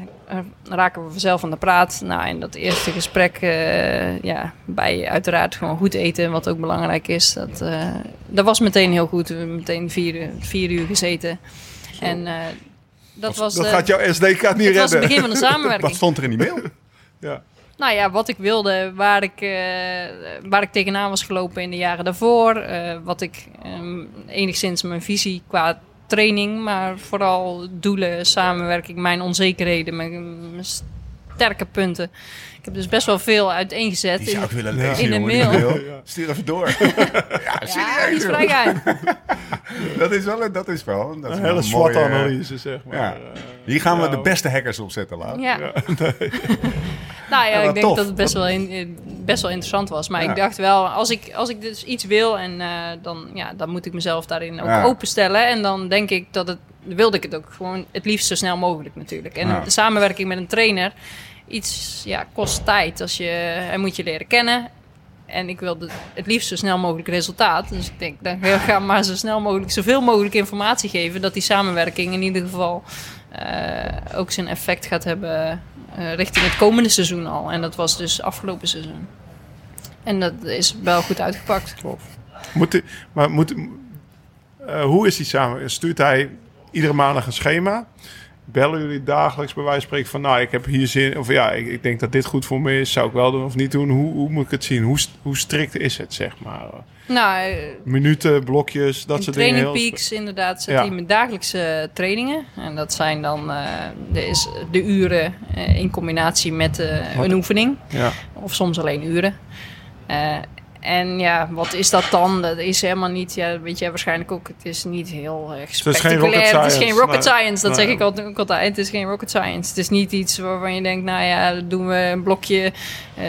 raken we vanzelf aan de praat. Nou, en dat eerste gesprek, eh, ja, bij uiteraard gewoon goed eten, wat ook belangrijk is. Dat, eh, dat was meteen heel goed. We hebben meteen vier, uur- vier uur gezeten. En eh, dat was, Dat de- gaat jouw SD-kaart niet dat was het redden. begin van de samenwerking. Wat stond er in die mail? Ja. Nou ja, wat ik wilde, waar ik, eh, waar ik tegenaan was gelopen in de jaren daarvoor. eh, wat ik ehm, enigszins mijn visie qua training, maar vooral doelen, samenwerking, mijn onzekerheden, mijn, sterke punten. Ik heb dus best wel veel uiteengezet. Die zou ik in, willen lezen, in de jongen, die mail. Stuur even door. ja, ja, serieus. die joh. spreek uit. Dat is wel, dat is wel. Dat is Een wel hele een mooie, SWOT-analyse, zeg maar. Ja. Eh, Hier gaan we Ja. de beste hackers opzetten, laat. Ja. nou ja, Ja, wat ik denk tof. dat het best wel, in, eh, best wel interessant was. Maar Ja. ik dacht wel, als ik, als ik dus iets wil, en, eh, dan, ja, dan moet ik mezelf daarin ook Ja. openstellen. En dan denk ik dat het, wilde ik het ook gewoon het liefst zo snel mogelijk natuurlijk. En Ja. de samenwerking met een trainer, iets ja, kost tijd. Als je, hij moet je leren kennen. En ik wilde het liefst zo snel mogelijk resultaat. Dus ik denk, dan ga ik maar zo snel mogelijk, zoveel mogelijk informatie geven. Dat die samenwerking in ieder geval eh, ook zijn effect gaat hebben eh, richting het komende seizoen al. En dat was dus afgelopen seizoen. En dat is wel goed uitgepakt. Moet maar moet, eh, hoe is die samen? Stuurt hij iedere maandag een schema? Bellen jullie dagelijks bij wijze van spreken van... nou, ik heb hier zin... of ja, ik, ik denk dat dit goed voor me is. Zou ik wel doen of niet doen? Hoe, hoe moet ik het zien? Hoe, hoe strikt is het, zeg maar? Nou, eh, Minuten, blokjes, dat in soort dingen. Training heel- Peaks inderdaad zet Ja. hij met dagelijkse trainingen. En dat zijn dan eh, de, is de uren eh, in combinatie met eh, een oefening. Ja. Of soms alleen uren. Eh, en ja, wat is dat dan? Dat is helemaal niet, ja, weet jij waarschijnlijk ook, het is niet heel erg is geen spectaculair. Het is geen rocket nee. science, dat Nee. zeg ik altijd, ook altijd. Het is geen rocket science. Het is niet iets waarvan je denkt, nou ja, dan doen we een blokje eh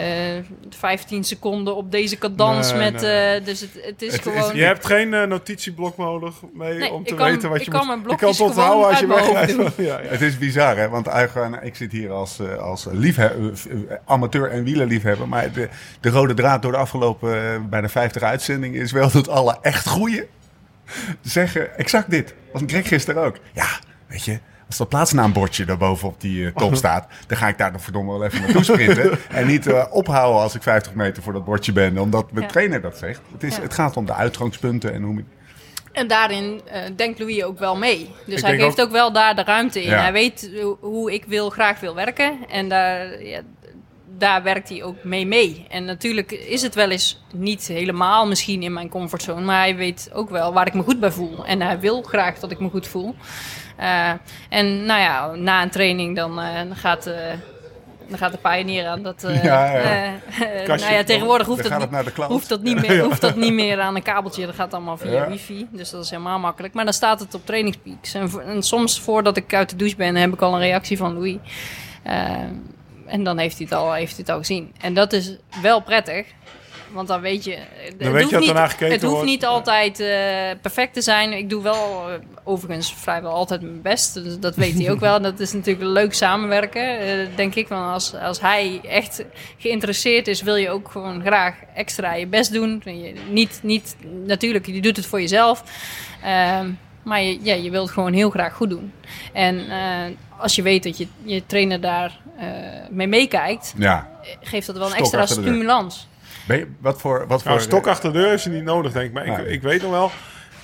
15 seconden op deze cadans Nee, met... nee. eh, dus het, het is Het is- gewoon... Je hebt geen eh, notitieblok nodig mee Nee, om te ik kan- weten wat ik je kan moet... je kan blokjes het onthouden als je wegrijdt. hoofd Ja, ja. Het is bizar, hè? Want eigenlijk, ik zit hier als, eh, als liefhe- eh, amateur en wielerliefhebber. Maar de, de rode draad door de afgelopen eh, bijna 50 uitzendingen is wel dat alle echt goeie zeggen exact dit. Was Greg gisteren ook. Ja, weet je, als dat plaatsnaambordje daarboven op die eh, top staat, dan ga ik daar dan verdomme wel even naartoe sprinten. en niet eh, ophouden als ik 50 meter voor dat bordje ben, omdat mijn Ja. trainer dat zegt. Het, is, Ja. het gaat om de uitgangspunten en hoe... En daarin eh, denkt Louis ook wel mee. Dus Ik hij geeft ook... wel daar de ruimte in. Ja. Hij weet hoe- hoe ik wil, graag wil werken. En daar, ja, daar werkt hij ook mee mee. En natuurlijk is het wel eens niet helemaal misschien in mijn comfortzone. Maar hij weet ook wel waar ik me goed bij voel. En hij wil graag dat ik me goed voel. Eh, en nou ja, na een training dan eh, gaat... eh, dan gaat de Pioneer aan. Dat, Ja, ja. Kastje. nou ja, tegenwoordig hoeft dat, niet, naar hoeft, dat niet meer, hoeft dat niet meer aan een kabeltje. Dat gaat allemaal via wifi. Dus dat is helemaal makkelijk. Maar dan staat het op trainingspeaks. En, en soms voordat ik uit de douche ben, heb ik al een reactie van Louis. En dan heeft hij, het al, heeft hij het al gezien. En dat is wel prettig. Want dan weet je... het weet je hoeft dat niet, Het hoeft wordt. niet altijd eh, perfect te zijn. Ik doe wel eh, overigens vrijwel altijd mijn best. Dus dat weet hij ook wel. Dat is natuurlijk leuk samenwerken, eh, denk ik. Want als, als hij echt geïnteresseerd is, wil je ook gewoon graag extra je best doen. Je, niet, niet, natuurlijk, je doet het voor jezelf. Ehm, maar je, ja, je wilt gewoon heel graag goed doen. En als je weet dat je, je trainer daar mee meekijkt, Ja. geeft dat wel een Stok extra stimulans. Ben je, wat voor... Wat voor Nou, stok achter de deur is niet nodig, denk ik. Maar ik, ik weet nog wel...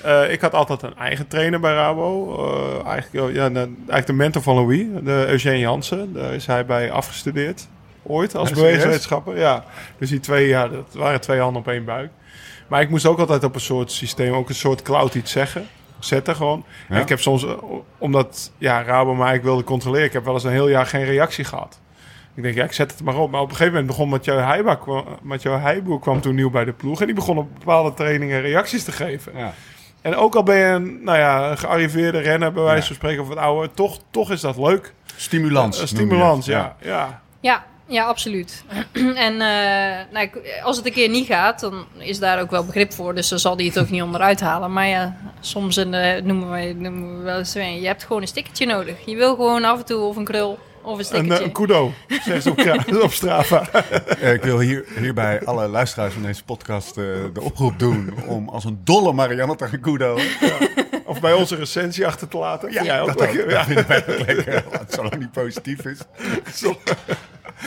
eh, ik had altijd een eigen trainer bij Rabo. Eh, eigenlijk, ja, de, eigenlijk de mentor van Louis, de Eugène Jansen. Daar is hij bij afgestudeerd. Ooit, als bewegingswetenschapper. Ja, dus die twee, ja, dat waren twee handen op één buik. Maar ik moest ook altijd op een soort systeem, ook een soort cloud iets zeggen. Zetten gewoon. Ja. En ik heb soms, eh, omdat ja, Rabo mij eigenlijk wilde controleren, ik heb wel eens een heel jaar geen reactie gehad. Ik denk, ja, ik zet het maar op. Maar op een gegeven moment begon Mathieu Heijboer, kwam, Mathieu Heijboer kwam toen nieuw bij de ploeg. En die begon op bepaalde trainingen reacties te geven. Ja. En ook al ben je een, nou ja, een gearriveerde renner, bij wijze van spreken, of wat ouder, toch, toch is dat leuk. Stimulans. Je stimulans, ja. ja. Ja, ja, absoluut. en eh, nou, ik- als het een keer niet gaat, dan is daar ook wel begrip voor. Dus dan zal hij het ook niet onderuit halen. Maar ja, soms een, eh, noemen, we, noemen we wel eens, eh, je hebt gewoon een stickertje nodig. Je wil gewoon af en toe of een krul of een Een, stickertje. eh, een kudo, zegt ze op, op Strava. Eh, ik wil hier, hierbij alle luisteraars van deze podcast eh, de oproep doen om als een dolle Marianne te gaan kudo. Of bij onze recensie achter te laten. Ja, ja, ook dat ook. Ja. Dat vinden wij ook lekker. Zolang niet positief is.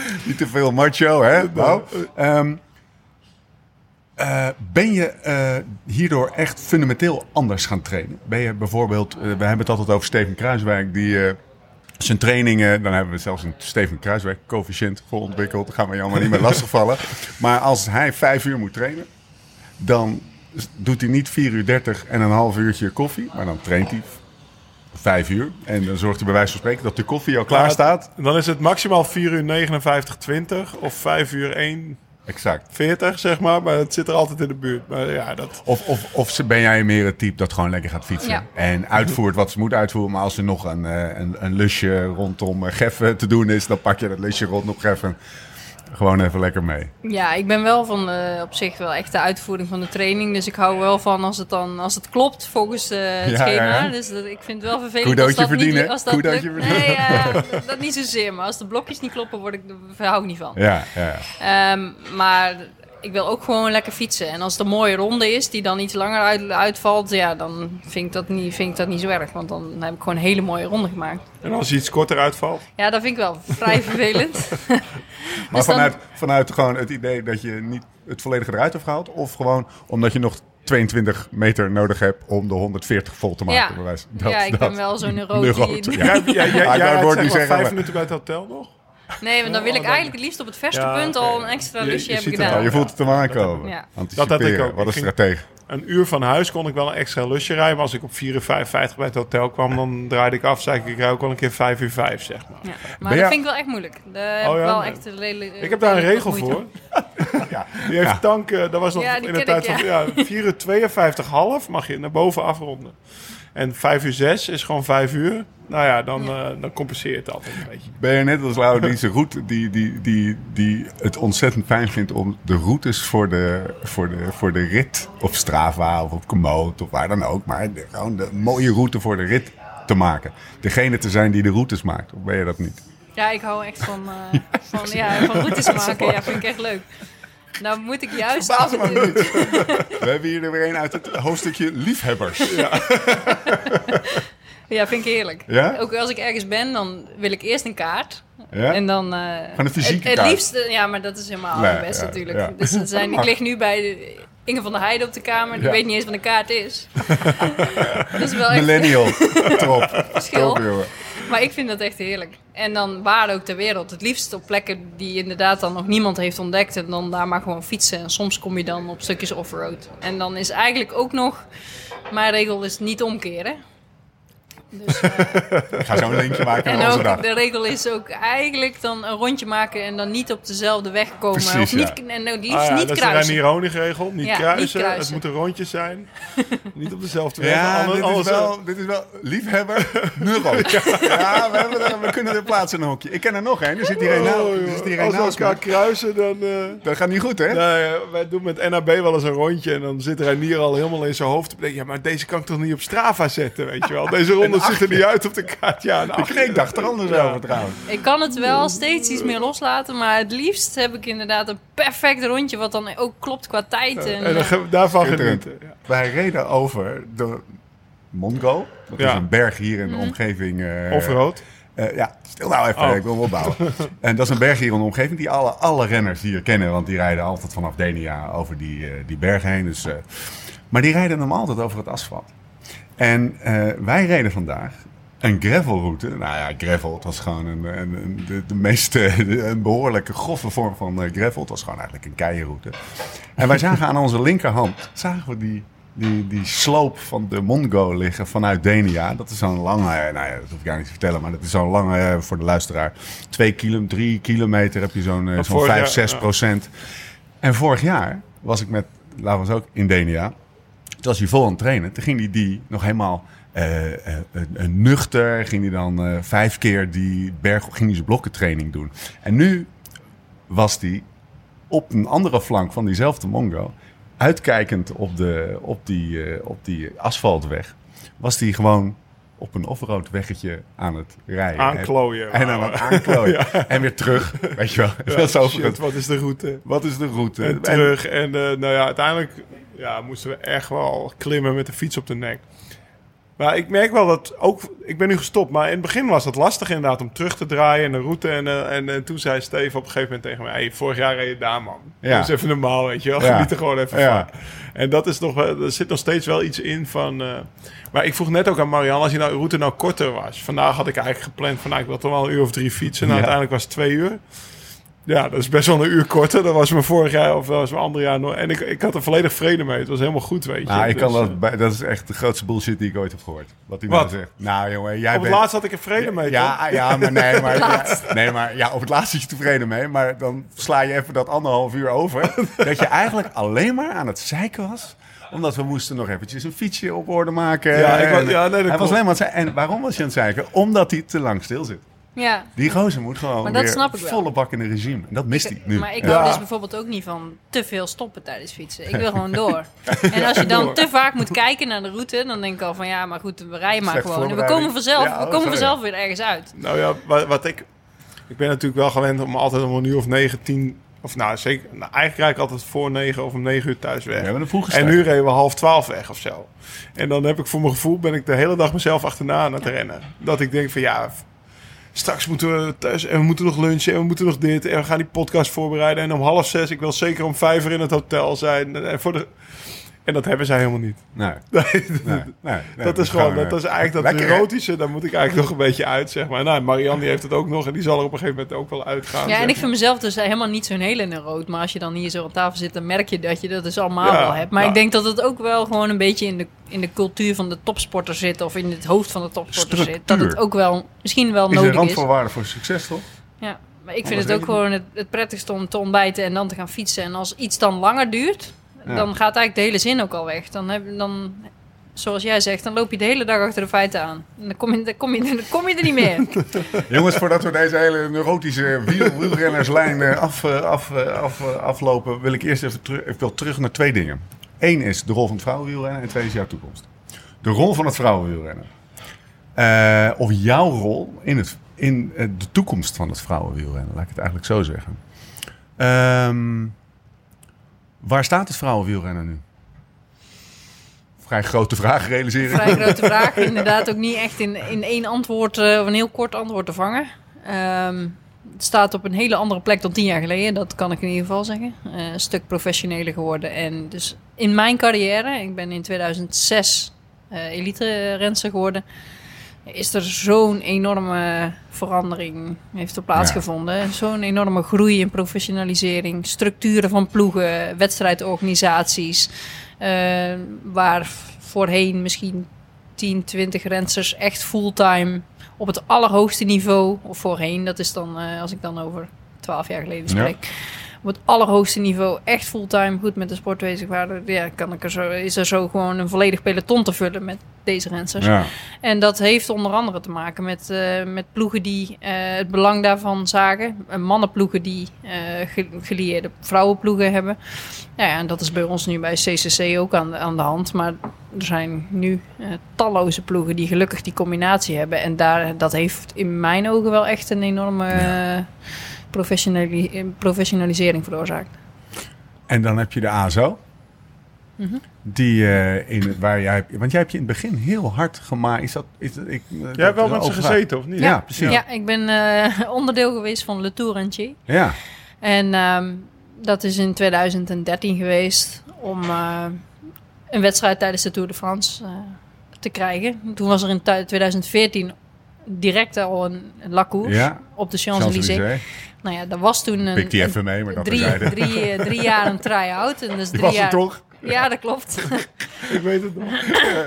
niet te veel macho, hè? Nou, ehm, eh, ben je eh, hierdoor echt fundamenteel anders gaan trainen? Ben je bijvoorbeeld, eh, we hebben het altijd over Steven Kruiswijk, die eh, zijn trainingen, dan hebben we zelfs een Steven Kruiswijk coëfficiënt voor ontwikkeld. Daar gaan we je allemaal niet meer lastigvallen. Maar als hij vijf uur moet trainen, dan doet hij niet 4 uur 30 en een half uurtje koffie, maar dan traint hij vijf uur. En dan zorgt hij bij wijze van spreken dat de koffie al klaar staat. Dan is het maximaal 4 uur 59, 20 of 5 uur 1, Exact. 40, zeg maar. Maar het zit er altijd in de buurt. Maar ja, dat... Of, of, of ze- ben jij meer het type dat gewoon lekker gaat fietsen Ja. en uitvoert wat ze moet uitvoeren. Maar als er nog een, eh, een, een lusje rondom eh, Geffen te doen is, dan pak je dat lusje rondom Geffen gewoon even lekker mee. Ja, ik ben wel van eh, op zich wel echt de uitvoering van de training. Dus ik hou wel van als het dan als het klopt volgens eh, het Ja, schema. ja. Dus dat, ik vind het wel vervelend Kudootje als dat verdienen, niet als dat kudootje lukt. Nee, ja, dat, dat niet zozeer. Maar als de blokjes niet kloppen, word ik, daar hou ik niet van. Ja, ja, ja. Ehm, maar ik wil ook gewoon lekker fietsen. En als het een mooie ronde is die dan iets langer uit, uitvalt, ja, dan vind ik, dat niet, vind ik dat niet zo erg. Want dan heb ik gewoon een hele mooie ronde gemaakt. En als je iets korter uitvalt. Ja, dat vind ik wel vrij vervelend. Maar Dus dan- vanuit, vanuit gewoon het idee dat je niet het volledige eruit hebt gehaald? Of gewoon omdat je nog 22 meter nodig hebt om de 140 vol te maken? Ja. bij wijze- Dat- ja, ik dat. ben wel zo'n neurot. Neurot, die- ja. Jij, jij, jij, Ah, ik jij vijf minuten bij het hotel nog? Nee, want dan wil ik Oh, eigenlijk het liefst op het verste Ja, punt al een extra Je- lusje je hebben gedaan. Ja, je voelt het hem aankomen. Ja. Dat had ik ook. Wat een stratege. Een uur van huis kon ik wel een extra lusje rijden. Maar als ik op 4 uur 55 bij het hotel kwam, dan draaide ik af. Zei ik, ik rij ook wel een keer 5 uur 5, zeg maar. Ja. Maar Ben dat vind ik wel echt moeilijk. Daar Oh ik ja? wel Nee. echt een Ik heb daar een regel voor. Die heeft tank, eh, dat was nog Ja, die in de tijd ik, van ja. 4 uur 52 half mag je naar boven afronden. En 5 uur 6 is gewoon 5 uur. Nou ja, dan, eh, dan compenseer je het altijd een beetje. Ben je net als Lau die zijn route, die, die, die, die het ontzettend fijn vindt om de routes voor de, voor de, voor de rit op Strava of op Komoot of waar dan ook, maar de- gewoon de mooie route voor de rit te maken. Degene te zijn die de routes maakt, of ben je dat niet? Ja, ik hou echt van, eh, van, ja, van routes maken. Ja, vind ik echt leuk. Nou moet ik juist af en toe... We hebben hier er weer een uit het hoofdstukje liefhebbers. Ja, vind ik heerlijk. Ja? Ook als ik ergens ben, dan wil ik eerst een kaart. Ja? En dan... eh, Van een fysieke het, kaart? Het liefste... Ja, maar dat is helemaal Nee, het beste ja, natuurlijk. ja. Dus het zijn, ik lig nu bij de, Inge van der Heijden op de kamer. Die Ja. weet niet eens wat een kaart is. dat is wel echt Millennial. Top. verschil. Top, jongen. Maar ik vind dat echt heerlijk. En dan waar ook ter wereld. Het liefst op plekken die inderdaad dan nog niemand heeft ontdekt. En dan daar maar gewoon fietsen. En soms kom je dan op stukjes offroad. En dan is eigenlijk ook nog... Mijn regel is niet omkeren. Dus, eh, Ik ga zo een linkje maken en ook, dag. de regel is ook eigenlijk dan een rondje maken en dan niet op dezelfde weg komen. Precies, of niet, ja. en nou, liefst Ah ja, niet dat is de kruisen. Ranieri-regel. Niet, Ja, niet kruisen. kruisen. Het moeten rondjes zijn. niet op dezelfde weg. Ja, Anders- dit is, anders- wel, dit is wel liefhebber, neuro. Ja, we, hebben er, we kunnen er plaatsen een hokje. Ik ken er nog één, er zit hier één Oh, Als we elkaar kruisen, dan... eh, Dat gaat niet goed, hè? Nou ja, wij doen met NAB wel eens een rondje en dan zit Reinier al helemaal in zijn hoofd. Ja, maar deze kan ik toch niet op Strava zetten, weet je wel. Deze ronde ziet er niet uit op de kaart. Ja, een acht. Ik dacht er anders Ja. over trouwens. Ik kan het wel steeds iets meer loslaten, maar het liefst heb ik inderdaad een perfect rondje wat dan ook klopt qua tijd. En, En dan daarvan genieten. Ja. Wij reden over de Mongo. Dat is een berg hier in de omgeving. eh, Of rood. eh, ja, stil nou even, Oh. ik wil hem opbouwen. en dat is een berg hier in de omgeving die alle, alle renners hier kennen. Want die rijden altijd vanaf Denia over die, eh, die berg heen. Dus, eh, maar die rijden hem altijd over het asfalt. En eh, wij reden vandaag een gravelroute. Nou ja, gravel. Het was gewoon een, een, een- de, de meest eh, een behoorlijke grove vorm van eh, gravel. Het was gewoon eigenlijk een keienroute. En wij zagen aan onze linkerhand zagen we die, die, die sloop van de Mongo liggen vanuit Denia. Dat is zo'n lange, nou ja, dat hoef ik gar niet te vertellen, maar dat is zo'n lange voor de luisteraar. Twee kilometer, drie kilometer heb je zo'n zo'n vorig 5, jaar, 6 ja. procent. En vorig jaar was ik met Laurens ook in Denia. Toen was hij vol aan het trainen. Toen ging hij die nog helemaal eh, nuchter. Ging hij dan vijf keer die berg, ging hij zijn blokkentraining doen. En nu was hij op een andere flank van diezelfde Mongo, uitkijkend op, de, op, die, op die asfaltweg, was hij gewoon op een offroad weggetje aan het rijden. Aanklooien. En, aan het aanklooien. En weer terug, weet je wel. Ja, dat is shit, wat is de route? Wat is de route? En terug. En nou ja, uiteindelijk ja, moesten we echt wel klimmen met de fiets op de nek. Maar ik merk wel dat ook... Ik ben nu gestopt, maar in het begin was het lastig inderdaad om terug te draaien in de route. En, eh, en, en toen zei Steven op een gegeven moment tegen mij... Hey, vorig jaar reed je daar, man. Ja. Dat is even normaal, weet je wel. Ja. Geniet er gewoon even Ja. van. En dat is nog, wel- er zit nog steeds wel iets in van... eh, maar ik vroeg net ook aan Marianne, als die nou, route nou korter was. Vandaag had ik eigenlijk gepland van... Nou, ik wil toch wel een uur of drie fietsen. Nou, uiteindelijk was het twee uur. Ja, dat is best wel een uur korter. Dat was me vorig jaar of dat was me ander jaar nog. En ik, ik had er volledig vrede mee. Het was helemaal goed, weet je. Nou, ik kan Dus, dat, bij- dat is echt de grootste bullshit die ik ooit heb gehoord. Wat hij nou zegt. Nou, jongen, jij eh, Op het bent... laatst had ik er vrede mee, toch? Ja, ja, maar nee, maar, ja, nee, maar ja, op het laatst zit je tevreden mee. Maar dan sla je even dat anderhalf uur over. dat je eigenlijk alleen maar aan het zeiken was. Omdat we moesten nog eventjes een fietsje op orde maken. Ja, ik ja, nee, dat hij was alleen maar aan het zeiken. En waarom was je aan het zeiken? Omdat hij te lang stil zit. Ja. Die gozer moet gewoon Maar dat weer snap ik wel. volle bak in een regime. En dat mist hij nu. Maar ik Ja. hou dus bijvoorbeeld ook niet van te veel stoppen tijdens fietsen. Ik wil gewoon door. En als je dan Door. te vaak moet kijken naar de route, dan denk ik al van ja, maar goed, we rijden maar gewoon. En we komen vanzelf, Ja, we oh, komen vanzelf weer ergens uit. Nou ja, wat, wat ik... Ik ben natuurlijk wel gewend om altijd om een uur of negen, tien... Of nou, zeker... Nou, eigenlijk rijd ik altijd voor negen of om negen uur thuis weg. En nu reden we half twaalf weg of zo. En dan heb ik voor mijn gevoel ben ik de hele dag mezelf achterna aan het rennen. Dat ik denk van ja, straks moeten we thuis en we moeten nog lunchen en we moeten nog dit en we gaan die podcast voorbereiden. En om half zes, ik wil zeker om vijf uur in het hotel zijn. En, voor de, en dat hebben zij helemaal niet. Nee, Nee, nee, nee, nee, dat is gewoon, dat is eigenlijk dat Lekker, erotische, daar moet ik eigenlijk nog een beetje uit, zeg maar. Nou, Marianne die heeft het ook nog en die zal er op een gegeven moment ook wel uitgaan. Ja, en ik vind mezelf dus helemaal niet zo'n hele neuroot. Maar als je dan hier zo aan tafel zit, dan merk je dat je dat dus allemaal Ja, wel hebt. Maar nou. ik denk dat het ook wel gewoon een beetje in de, in de cultuur van de topsporter zit. Of in het hoofd van de topsporter zit. Dat het ook wel misschien wel Is een nodig is. randvoorwaarde voor succes, toch? Ja, maar ik vind Anders het ook gewoon het, het prettigste om te ontbijten en dan te gaan fietsen. En als iets dan langer duurt, Ja. dan gaat eigenlijk de hele zin ook al weg. Dan, heb, dan, zoals jij zegt, dan loop je de hele dag achter de feiten aan. En dan kom je, dan kom je, dan kom je er niet meer. Jongens, voordat we deze hele neurotische wiel, wielrennerslijn eh, af, eh, af, eh, af, aflopen, wil ik eerst even terug, ik wil terug naar twee dingen. Eén is de rol van het vrouwenwielrennen en twee is jouw toekomst. De rol van het vrouwenwielrennen. Eh, of jouw rol in, het, in de toekomst van het vrouwenwielrennen, laat ik het eigenlijk zo zeggen. Ehm, waar staat het vrouwenwielrennen nu? Vrij grote vraag realiseren. Vrij grote vraag. Inderdaad ook niet echt in, in één antwoord eh, of een heel kort antwoord te vangen. Ehm, het staat op een hele andere plek dan tien jaar geleden. Dat kan ik in ieder geval zeggen. Eh, een stuk professioneler geworden. En dus in mijn carrière, ik ben in 2006 eh elite renster geworden. Is er zo'n enorme verandering heeft er plaatsgevonden. Zo'n enorme groei in professionalisering. Structuren van ploegen, wedstrijdorganisaties. eh, waar voorheen misschien 10, 20 rensters echt fulltime op het allerhoogste niveau. Of voorheen, dat is dan, eh, als ik dan over 12 jaar geleden Ja. Op het allerhoogste niveau, echt fulltime, goed met de sport bezig waren. Ja, kan ik er zo, is er zo gewoon een volledig peloton te vullen met deze rensters. Ja. En dat heeft onder andere te maken met, eh, met ploegen die eh, het belang daarvan zagen. Eh, mannenploegen die ge- gelieerde vrouwenploegen hebben. Ja, en dat is bij ons nu bij CCC ook aan, de- aan de hand. Maar er zijn nu talloze ploegen die gelukkig die combinatie hebben. En daar, dat heeft in mijn ogen wel echt een enorme professionali- professionalisering veroorzaakt. En dan heb je de ASO. Mhm. Die eh, in het, waar jij, want jij hebt je in het begin heel hard gemaakt. Is dat, is dat, ik, Jij hebt wel met ze gezeten, of niet? Ja, precies. Ja, ik ben eh, onderdeel geweest van Le Tour Entier. Ja. En ehm, dat is in 2013 geweest om eh, een wedstrijd tijdens de Tour de France eh, te krijgen. Toen was er in tu- 2014 direct al een, een La Course Ja. op de Champs-Élysées. Champs-Élysées. Nou ja, dat was toen een, Pik die even mee, maar dat drie, terzijde. drie, eh, drie jaar een try-out. En dus drie was jaar... toch? Ja, dat klopt. Ik weet het nog.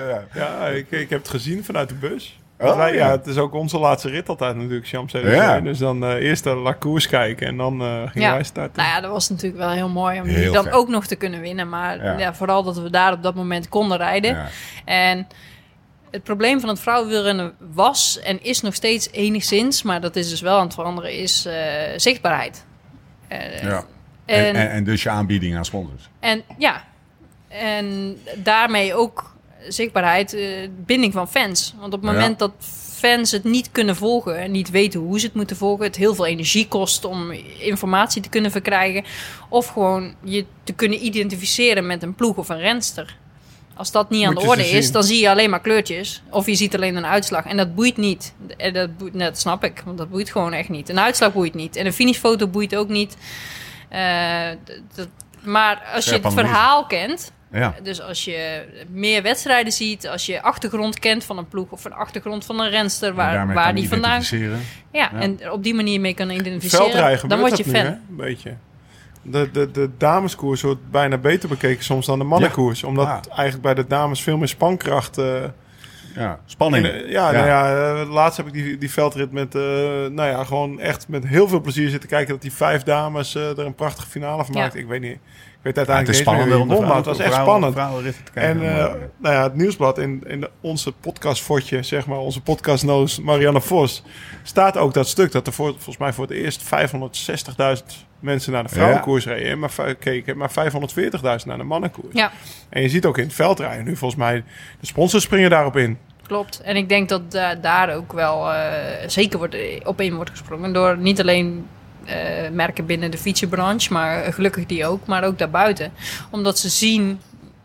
Ja. Ja, ik, ik heb het gezien vanuit de bus. Oh, wij- ja. ja. het is ook onze laatste rit altijd natuurlijk, Champs-Élysées. Ja. Dus dan eh, eerst de La Course kijken en dan eh gingen Ja. wij starten. Nou ja, dat was natuurlijk wel heel mooi om Heel die dan vet. ook nog te kunnen winnen. Maar Ja. ja. vooral dat we daar op dat moment konden rijden. Ja. En het probleem van het vrouwenwielrennen was en is nog steeds enigszins, maar dat is dus wel aan het veranderen, is eh, zichtbaarheid. Eh, Ja. En, En, dus je aanbieding aan sponsors. en ja, en daarmee ook zichtbaarheid, eh, binding van fans. Want op het Ja. moment dat fans het niet kunnen volgen en niet weten hoe ze het moeten volgen, het heel veel energie kost om informatie te kunnen verkrijgen, of gewoon je te kunnen identificeren met een ploeg of een renster. Als dat niet aan de orde is, zien. dan zie je alleen maar kleurtjes. Of je ziet alleen een uitslag. En dat boeit niet. En dat, boeit, dat snap ik, want dat boeit gewoon echt niet. Een uitslag boeit niet. En een finishfoto boeit ook niet. Eh, dat- maar als je het verhaal kent, Ja. dus als je meer wedstrijden ziet, als je achtergrond kent van een ploeg of een achtergrond van een renster, En waar, waar die vandaan. Ja, Ja. en op die manier mee kan identificeren, dan word je fan. nu? Een beetje. De, de, de dameskoers wordt bijna beter bekeken soms dan de mannenkoers. Omdat Ah. eigenlijk bij de dames veel meer spankracht... eh, Ja. Spanning. in- ja, nou ja, eh, laatst heb ik die, die veldrit met... eh, nou ja, gewoon echt met heel veel plezier zitten kijken... dat die vijf dames eh, er een prachtige finale van Ja. maakten. Ik weet niet... Weet Ja, uiteindelijk het is de won, maar het was echt vrouwen- spannend. vrouwenritten te kijken. En eh, Maar- nou ja, het nieuwsblad in, in onze podcastfotje, zeg maar, onze podcastnoos Marianne Vos, staat ook dat stuk dat er voor, volgens mij voor het eerst 560.000 mensen naar de vrouwenkoers reden, maar keken, maar 540.000 naar de mannenkoers. Ja, En je ziet ook in het veldrijden nu volgens mij, de sponsors springen daarop in. klopt. En ik denk dat da- daar ook wel eh, zeker wordt, op in wordt gesprongen. Door niet alleen eh, merken binnen de fietsenbranche, maar gelukkig die ook, maar ook daarbuiten. Omdat ze zien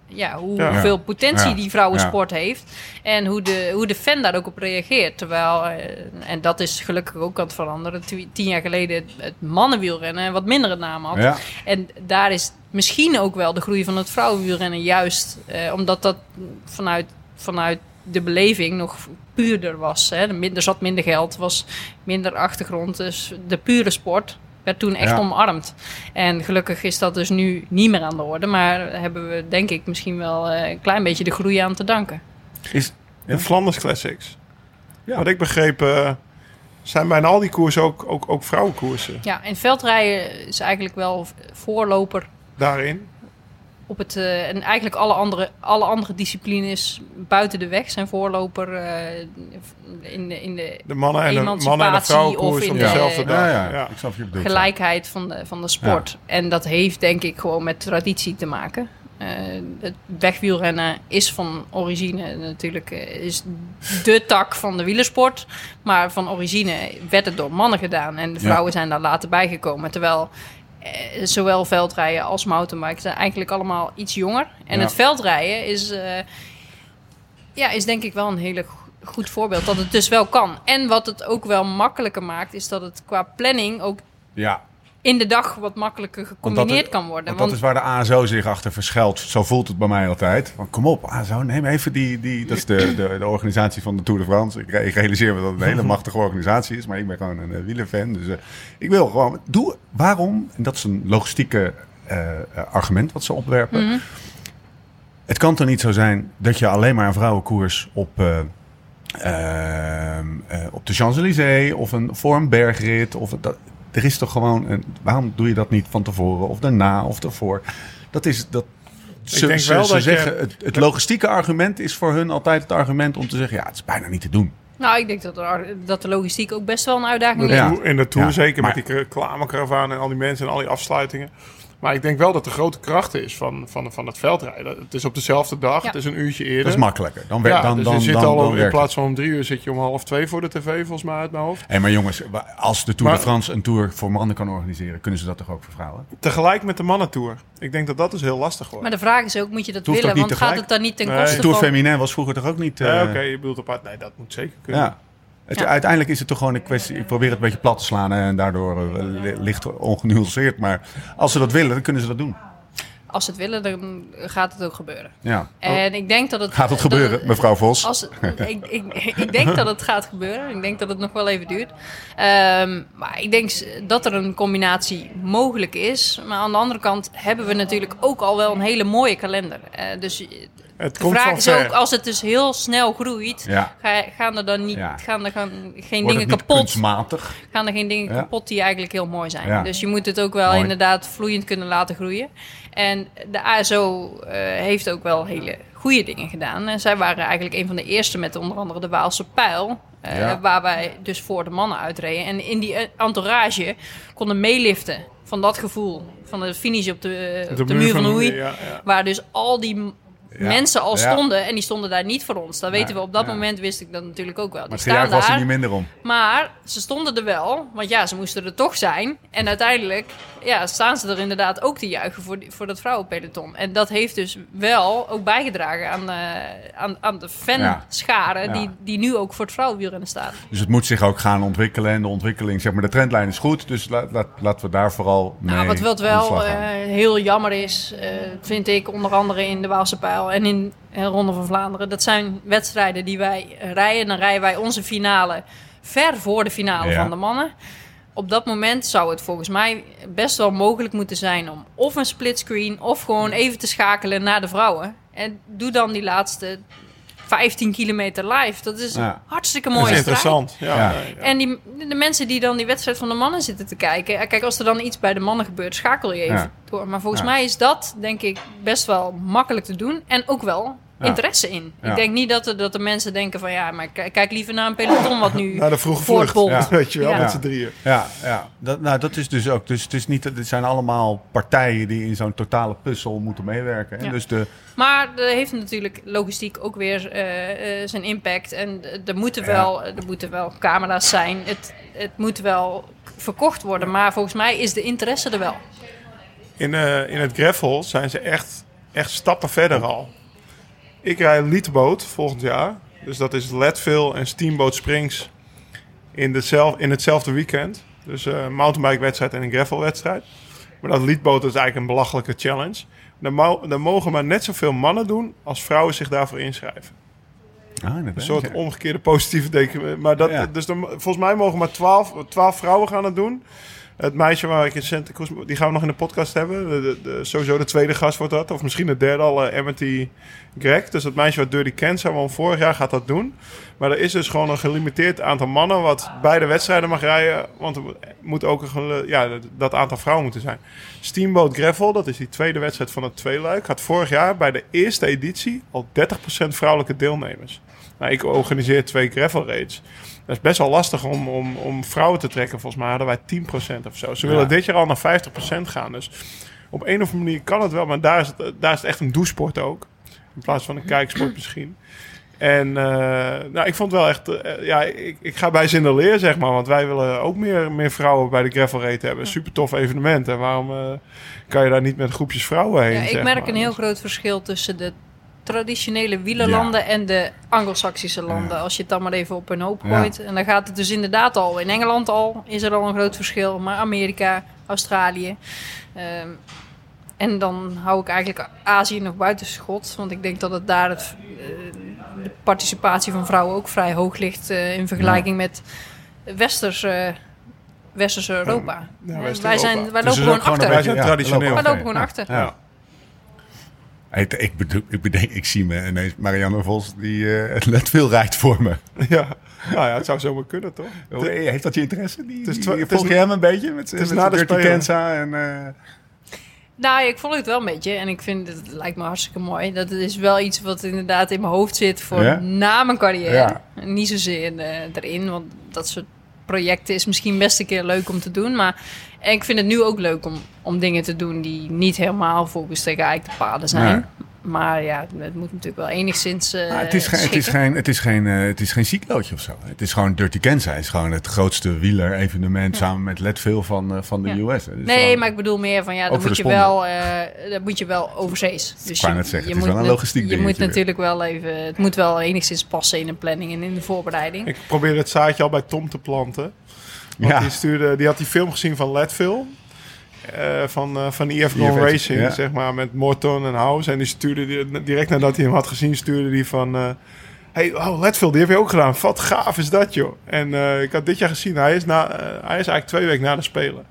ja, Ja. hoeveel potentie Ja. die vrouwensport heeft. En hoe de, hoe de fan daar ook op reageert. Terwijl, eh, en dat is gelukkig ook aan het veranderen. Tien jaar geleden het, het mannenwielrennen wat mindere naam had. En daar is misschien ook wel de groei van het vrouwenwielrennen juist. eh, omdat dat vanuit, vanuit de beleving nog puurder was. Hè. Er Er zat minder geld, was minder achtergrond. Dus de pure sport werd toen echt Ja. omarmd. En gelukkig is dat dus nu niet meer aan de orde. Maar hebben we denk ik misschien wel eh, een klein beetje de groei aan te danken. Is, De Flanders Classics. Ja. Wat ik begreep, eh, zijn bijna al die koersen ook, ook, ook vrouwenkoersen Ja, en veldrijden is eigenlijk wel voorloper daarin. Op het, eh, en eigenlijk alle andere, alle andere disciplines buiten de weg zijn voorloper eh, in, de, in de De mannen en de, Emancipatie mannen en de vrouwenkoers of in op de- dezelfde dag. ja, ja, Ja. ik snap je bedoelt. gelijkheid van de, van de sport. En dat heeft denk ik gewoon met traditie te maken. Eh, het wegwielrennen is van origine natuurlijk is de tak van de wielersport. Maar van origine werd het door mannen gedaan. En de Ja. vrouwen zijn daar later bijgekomen. Terwijl zowel veldrijden als mountainbike zijn eigenlijk allemaal iets jonger. En Ja. het veldrijden is, eh, ja, is denk ik wel een hele go- goed voorbeeld. Dat het dus wel kan. En wat het ook wel makkelijker maakt, is dat het qua planning ook Ja, in de dag wat makkelijker gecombineerd kan worden. want Want, dat is waar de ASO zich achter verschuilt. Zo voelt het bij mij altijd. Van, kom op, ASO, neem even die... die dat is de, de, de organisatie van de Tour de France. Ik, re- ik realiseer me dat het een hele machtige organisatie is. Maar ik ben gewoon een uh, wielerfan. Dus eh, ik wil gewoon... Doe, waarom, en dat is een logistieke eh, eh, argument wat ze opwerpen... Mhm. Het kan toch niet zo zijn dat je alleen maar een vrouwenkoers op, eh, ehm, eh, op de Champs-Élysées of een, voor een bergrit. Of dat, er is toch gewoon. Een, waarom doe je dat niet van tevoren of daarna of ervoor? Dat is. Dat, ze, denk ze- wel ze dat je- zeggen, het, het logistieke argument is voor hun altijd het argument om te zeggen: ja, het is bijna niet te doen. Nou, ik denk dat de, dat de logistiek ook best wel een uitdaging is. Ja. in de Tour Ja, zeker maar- met die reclamekaravaan en al die mensen en al die afsluitingen. Maar ik denk wel dat de grote kracht is van, van, van het veldrijden. Het is op dezelfde dag, Ja. het is een uurtje eerder. Dat is makkelijker. Dan, wer- Ja, dan, dus dan, je zit dan, al dan in werkt plaats van om drie uur zit je om half twee voor de tv, volgens mij uit mijn hoofd. Hé, maar jongens, als de Tour Maar- de France een tour voor mannen kan organiseren, kunnen ze dat toch ook voor vrouwen? Tegelijk met de mannentour. Ik denk dat dat dus heel lastig wordt. Maar de vraag is ook, moet je dat willen? Want gaat het dan niet ten Nee. koste De Tour van... Feminin was vroeger toch ook niet... eh, Ja, Oké, je bedoelt op Nee, dat moet zeker kunnen. Ja. Het, Ja. Uiteindelijk is het toch gewoon een kwestie. Ik probeer het een beetje plat te slaan en daardoor eh, li- licht ongenuanceerd. Maar als ze dat willen, dan kunnen ze dat doen. Als ze het willen, dan gaat het ook gebeuren. Ja. En ik denk dat het... Gaat het gebeuren, mevrouw Vos? Als, ik, ik, ik denk dat het gaat gebeuren. Ik denk dat het nog wel even duurt. Ehm, maar ik denk dat er een combinatie mogelijk is. Maar aan de andere kant hebben we natuurlijk ook al wel een hele mooie kalender. Eh, dus Het de komt vraag van is ook, als het dus heel snel groeit... Ja. Ga, gaan er dan niet, Ja. gaan er gaan geen Wordt dingen kapot kunstmatig? gaan er geen dingen Ja. kapot die eigenlijk heel mooi zijn. Ja. Dus je moet het ook wel Mooi. inderdaad vloeiend kunnen laten groeien. En de ASO eh, heeft ook wel hele goede dingen gedaan. En zij waren eigenlijk een van de eerste met onder andere de Waalse Pijl. eh, Ja. Waar wij dus voor de mannen uitreden. En in die eh, entourage konden meeliften van dat gevoel. Van de finish op de, op de, muur van Hoei. Ja, ja. Waar dus al die Ja. mensen al stonden. En die stonden daar niet voor ons. Dat weten we op dat moment wist ik dat natuurlijk ook wel. Die Maar staan was er daar. niet minder om. Maar ze stonden er wel, want ja, ze moesten er toch zijn. En uiteindelijk ja, staan ze er inderdaad ook te juichen voor, die- voor dat vrouwenpeloton. En dat heeft dus wel ook bijgedragen aan, eh, aan, aan de fanscharen die, die nu ook voor het vrouwenwielrennen staan. Dus het moet zich ook gaan ontwikkelen. En de ontwikkeling, zeg maar, de trendlijn is goed. Dus laat, laat, laten we daar vooral mee Nou, wat wat wel eh, heel jammer is, eh, vind ik, onder andere in de Waalse Pijl en in de Ronde van Vlaanderen. Dat zijn wedstrijden die wij rijden. Dan rijden wij onze finale ver voor de finale Ja. van de mannen. Op dat moment zou het volgens mij best wel mogelijk moeten zijn om of een splitscreen of gewoon even te schakelen naar de vrouwen. En doe dan die laatste 15 kilometer live. Dat is Ja. een hartstikke Dat mooie is strijd. interessant. Ja. En die, de mensen die dan die wedstrijd van de mannen zitten te kijken. Kijk, als er dan iets bij de mannen gebeurt, schakel je even Ja. door. Maar volgens Ja. mij is dat, denk ik, best wel makkelijk te doen. En ook wel Ja. interesse in. Ja. Ik denk niet dat, er, dat de mensen denken van... Ja, maar kijk, liever naar een peloton wat nu Naar de vroege vlucht. voortbolt. Ja, weet je wel, Ja. met z'n drieën. Ja, ja. Dat, nou, dat is dus ook. Dus het, is niet, het zijn allemaal partijen die in zo'n totale puzzel moeten meewerken. hè. Ja. Dus de, Maar er heeft natuurlijk logistiek ook weer eh, eh, zijn impact. En er moeten, Ja. wel, er moeten wel camera's zijn. Het, het moet wel verkocht worden. Maar volgens mij is de interesse er wel. In, eh, in het gravel zijn ze echt, echt stappen verder al. Ik rij Liedboot volgend jaar. Dus dat is Leadville en Steamboat Springs in, in hetzelfde weekend. Dus een mountainbike wedstrijd en een gravel wedstrijd. Maar dat Liedboot is eigenlijk een belachelijke challenge. Dan, mo- dan mogen maar net zoveel mannen doen als vrouwen zich daarvoor inschrijven. ah, Een soort omgekeerde positieve denken. Maar dat, Ja. dus dan, volgens mij mogen maar 12, 12 vrouwen gaan het doen. Het meisje waar ik in Santa Cruz, die gaan we nog in de podcast hebben. De, sowieso de tweede gast wordt dat. Of misschien de derde al, Amity Greg. Dus het meisje wat Dirty Kent zijn vorig jaar gaat dat doen. Maar er is dus gewoon een gelimiteerd aantal mannen wat beide wedstrijden mag rijden. Want er moet- ook een, ja, dat- dat aantal vrouwen moeten zijn. Steamboat Gravel, dat is die tweede wedstrijd van het tweeluik, had vorig jaar bij de eerste editie al 30% vrouwelijke deelnemers. Nou, ik organiseer twee gravel raids. Dat is best wel lastig om, om, om vrouwen te trekken. Volgens mij hadden wij 10% of zo. Ze willen Ja. dit jaar al naar 50% gaan. Dus op een of andere manier kan het wel. Maar daar is het, daar is het echt een douchesport ook. In plaats van een kijksport misschien. En eh, nou, ik vond wel echt... eh, ja, ik, ik ga bij Zinderleer, zeg maar. Want wij willen ook meer, meer vrouwen bij de gravel raid hebben. Super tof evenement. En waarom eh, kan je daar niet met groepjes vrouwen heen? Ja, ik merk maar. een heel groot verschil tussen de traditionele wielerlanden en de Anglo-Saxische landen. Ja. Als je het dan maar even op een hoop Ja. gooit. En dan gaat het dus inderdaad al. In Engeland al is er al een groot verschil. Maar Amerika, Australië. ehm, en dan hou ik eigenlijk Azië nog buiten schot. Want ik denk dat het daar het, eh, de participatie van vrouwen ook vrij hoog ligt. eh, in vergelijking met westers, eh, westers Europa. Wij, zijn, wij Dus lopen het is gewoon achter. Wij zijn ja, traditioneel. Wij lopen gewoon Ja, achter. Ik, ik, bedoel, ik bedenk, ik zie me ineens Marianne Vos die eh, het net veel rijdt voor me. Ja, nou ja, het zou zomaar kunnen, toch? Heeft dat je interesse? Die, het volg je hem een beetje met, het is met na de Dirty Spelen. Kenza en eh, Nou, ik volg het wel een beetje. En ik vind het lijkt me hartstikke mooi. Dat het is wel iets wat inderdaad in mijn hoofd zit voor Ja? na mijn carrière. Ja. Niet zozeer eh, erin, want dat soort projecten is misschien best een keer leuk om te doen. Maar en ik vind het nu ook leuk om, om dingen te doen die niet helemaal volgens de geëikte paden zijn. Maar ja, het moet natuurlijk wel enigszins eh Ah, het, is geen, het, is geen, het, is geen, eh, het is geen cyclootje of zo. Het is gewoon Dirty Kenza. Het is gewoon het grootste wieler-evenement samen met Leadville van, eh, van de Ja. US. Het Nee, gewoon- maar ik bedoel meer van ja, dan moet, je wel, eh dan moet je wel overzees. Dus wou je, net zeggen, je het is wel moet een logistiek Je moet weer. natuurlijk wel even, het moet wel enigszins passen in de planning en in de voorbereiding. Ik probeerde het zaadje al bij Tom te planten. Want Ja. die, stuurde, die had die film gezien van Leadville. eh, van, eh van EF Gone EF, Racing, ja. zeg maar, met Morton en House. En die stuurde die, direct nadat hij hem had gezien, stuurde die van... eh hey, oh, Leadville, die heb je ook gedaan. Wat gaaf is dat, joh. En eh, ik had dit jaar gezien, hij is, na, hij is eigenlijk twee weken na de Spelen.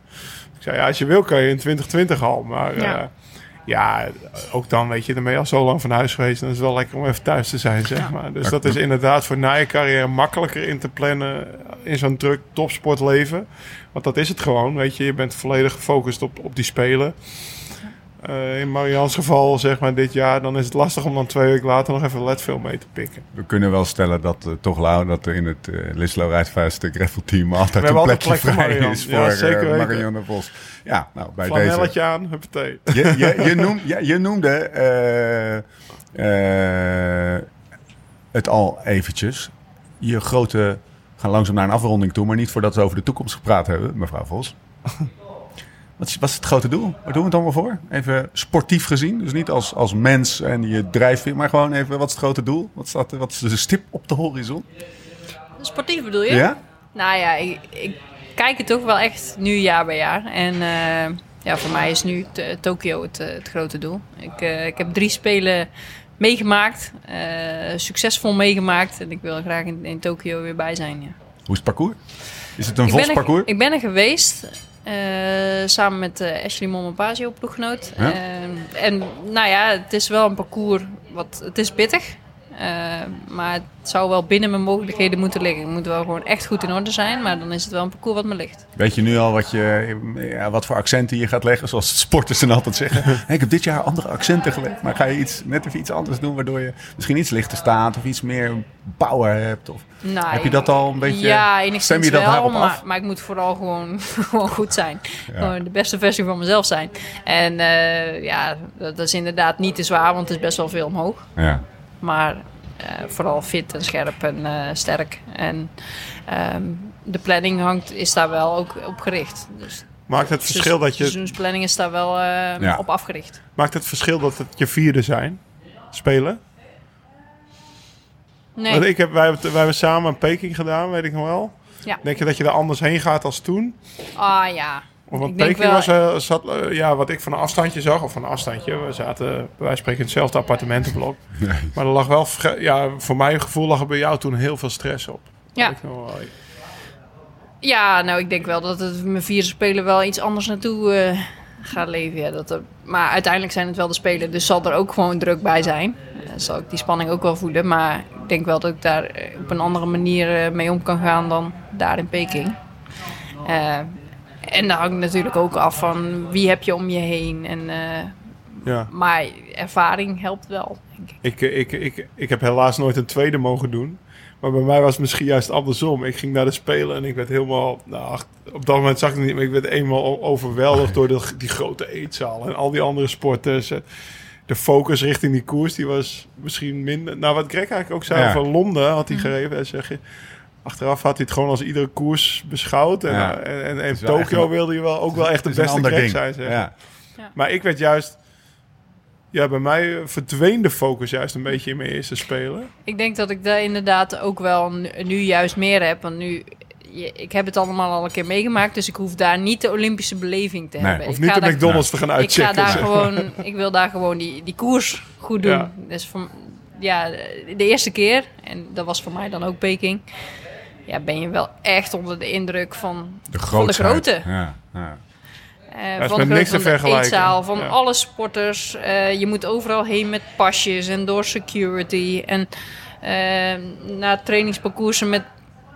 Ik zei, ja, als je wil kan je in 2020 al. Maar Ja. Ja, ook dan, weet je, dan ben je al zo lang van huis geweest. Dan is het wel lekker om even thuis te zijn, zeg maar. Dus dat is inderdaad voor na je carrière makkelijker in te plannen in zo'n druk topsportleven. Want dat is het gewoon, weet je. Je bent volledig gefocust op, op die Spelen. Eh, in Marians geval, zeg maar, dit jaar, dan is het lastig om dan twee weken later nog even Letfilm mee te pikken. We kunnen wel stellen dat eh, toch Lau, dat er in het uh, Lislo Rijstvast de gravel team altijd een plekje plek vrij Marianne. is voor Ja, zeker. Marianne Vos. Ja, nou, bij deze. Aan, huppatee. Je, je, je, noem, je, je noemde het al eventjes. Je grote... We gaan langzaam naar een afronding toe, maar niet voordat we over de toekomst gepraat hebben, mevrouw Vos. Wat is, wat is het grote doel? Waar doen we het allemaal voor? Even sportief gezien. Dus niet als, als mens en je drijfveer, maar gewoon even, wat is het grote doel? Wat, staat, wat is de stip op de horizon? Sportief bedoel je? Ja? Nou ja, ik, ik kijk het toch wel echt nu jaar bij jaar. En eh, ja, voor mij is nu Tokio het, eh, het grote doel. Ik, eh, ik heb drie spelen meegemaakt, succesvol meegemaakt. En ik wil graag in, in Tokio weer bij zijn. Ja. Hoe is het parcours? Is het een Ik er, parcours? ik ben er geweest. Eh, samen met eh, Ashley Momopazio, ploeggenoot. Ja. Eh, en nou ja, het is wel een parcours wat... Het is pittig. Eh, maar het zou wel binnen mijn mogelijkheden moeten liggen. Het moet wel gewoon echt goed in orde zijn. Maar dan is het wel een parcours wat me ligt. Weet je nu al wat, je, ja, wat voor accenten je gaat leggen? Zoals sporters dan altijd zeggen. Hey, ik heb dit jaar andere accenten gelegd. Maar ga je iets, net even iets anders doen... waardoor je misschien iets lichter staat... of iets meer power hebt? Of, Nou, Heb je dat al een beetje- Ja, enigszins stem je dat wel. daarop Maar, af? maar ik moet vooral gewoon, gewoon goed zijn. Ja. Gewoon de beste versie van mezelf zijn. En eh, ja, dat, dat is inderdaad niet te zwaar. Want het is best wel veel omhoog. ja. Maar eh, vooral fit en scherp en eh, sterk. En ehm, de planning hangt, is daar wel ook op gericht. Dus Maakt het verschil dat je, seizoensplanning is daar wel eh, Ja. op afgericht. maakt het verschil dat het je vierde zijn? Spelen? Nee, Want ik heb, wij, hebben, wij hebben samen een Peking gedaan, weet ik nog wel. Ja. Denk je dat je er anders heen gaat als toen? ah ja. Want Peking was, eh, zat, eh, ja, wat ik van een afstandje zag, of van een afstandje, we zaten, wij spreken in hetzelfde appartementenblok. Maar er lag wel, ja, voor mijn gevoel lag er bij jou toen heel veel stress op. Ja. Wel- Ja, nou, ik denk wel dat het mijn vierde spelen wel iets anders naartoe eh, gaat leven. Ja, dat er, maar uiteindelijk zijn het wel de spelen, dus zal er ook gewoon druk bij zijn. Zal ik die spanning ook wel voelen. Maar ik denk wel dat ik daar op een andere manier mee om kan gaan dan daar in Peking. Eh, en daar hangt natuurlijk ook af van wie heb je om je heen. En, eh, Ja. maar ervaring helpt wel, denk ik. Ik, ik, ik, ik heb helaas nooit een tweede mogen doen. Maar bij mij was het misschien juist andersom. Ik ging naar de Spelen en ik werd helemaal... Nou, op dat moment zag ik het niet, maar ik werd eenmaal overweldigd door de, die grote eetzaal. En al die andere sporters. En De focus richting die koers, die was misschien minder... Nou, wat Greg eigenlijk ook zei Ja. over Londen, had hij gegeven. Hij zeg je, achteraf had hij het gewoon als iedere koers beschouwd. En, Ja. en, en, en Tokio een- wilde je wel ook wel echt de beste ding. zijn. Zeg. Ja. Maar ik werd juist... Ja, bij mij verdween de focus juist een beetje in mijn eerste spelen. Ik denk dat ik daar inderdaad ook wel nu, juist meer heb. Want nu, je- ik heb het allemaal al een keer meegemaakt. Dus ik hoef daar niet de Olympische beleving te Nee, hebben. Of ik niet ga de daar, McDonald's te gaan ik ga uitchecken. daar zeg. gewoon, ik wil daar gewoon die, die koers goed doen. Ja. Dus voor, ja, de eerste keer, en dat was voor mij dan ook Peking. Ja, ben je wel echt onder de indruk van De van de grootte. Ja, ja. eh, van, de, niks te vergelijken. eetzaal, van Ja. alle sporters. Eh, je moet overal heen met pasjes en door security. En eh, naar trainingsparcoursen met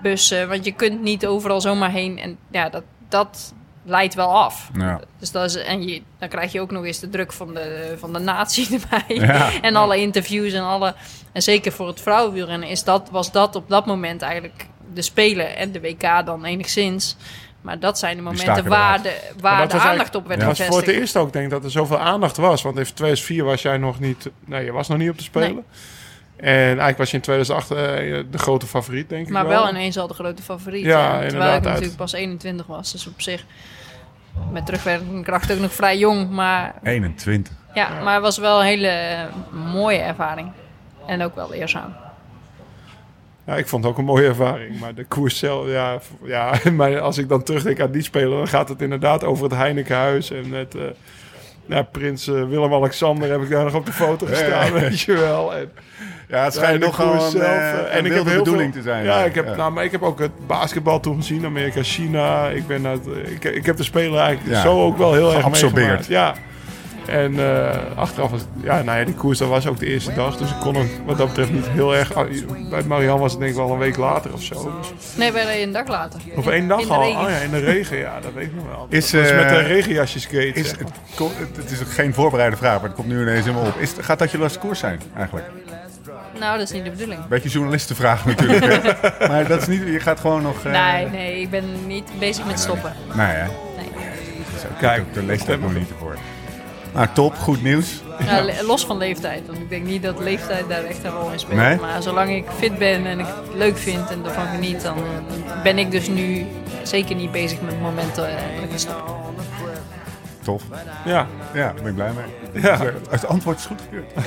bussen. Want je kunt niet overal zomaar heen. En ja, dat, dat leidt wel af. Ja. Dus dat is, en je, dan krijg je ook nog eens de druk van de, van de natie erbij. En alle interviews en alle... En zeker voor het vrouwenwielrennen is dat, was dat op dat moment eigenlijk de Spelen en de WK dan enigszins. Maar dat zijn de momenten waar de, waar de aandacht op werd Het was voor het gevestigd. eerst ook denk ik dat er zoveel aandacht was. Want in 2004 was jij nog niet... Nee, je was nog niet op de Spelen. En eigenlijk was je in 2008 eh, de grote favoriet, denk ik Maar wel. wel ineens al de grote favoriet. Ja, Ja, terwijl ik uit- natuurlijk pas 21 was. Dus op zich met terugwerkende kracht ook nog vrij jong. Maar 21. ja, maar het was wel een hele eh, mooie ervaring. En ook wel leerzaam. Ja, ik vond het ook een mooie ervaring. Maar de koers zelf, ja, ja maar als ik dan terugdenk aan die speler, dan gaat het inderdaad over het Heinekenhuis en met eh, ja, prins eh, Willem-Alexander heb ik daar nog op de foto gestaan, weet je wel. En, Ja, het ja, schijnt nogal een, zelf, eh, eh, een wilde bedoeling te zijn. Ja, ik heb, Ja. Nou, maar ik heb ook het basketbal toen gezien, Amerika, China. Ik, ben uit, ik, ik heb de speler eigenlijk Ja, zo ook wel heel erg meegemaakt. Ja. En eh, achteraf was ja, nou ja, die koers dat was ook de eerste dag. Dus ik kon hem wat dat betreft niet heel erg... Bij Marianne was het denk ik wel een week later of zo. Dus Nee, reden een dag later. of In- één dag in al? Oh ja, in de regen. Ja, dat weet ik nog wel. Is, dat was met de eh, regenjasjes skate. Is, zeg het, maar. ko- het- het is geen voorbereide vraag, maar het komt nu ineens helemaal op. Is, gaat dat je laatste koers zijn, eigenlijk? Nou, dat is niet de bedoeling. Beetje journalistenvraag natuurlijk. hè? maar dat is niet, je gaat gewoon nog... eh, Nee, nee, ik ben niet bezig met stoppen. Nee, hè? Nee. Kijk, Ook de leeftijd nog niet ervoor. Nou, top. Goed nieuws. Ja, los van leeftijd. Want ik denk niet dat leeftijd daar echt een rol in speelt. Nee? Maar zolang ik fit ben en ik het leuk vind en ervan geniet, dan ben ik dus nu zeker niet bezig met momenten eh, stoppen. Tof. Ja, Ja, daar ben ik blij mee. Ja. Dus, eh, Het antwoord is goed gekeurd.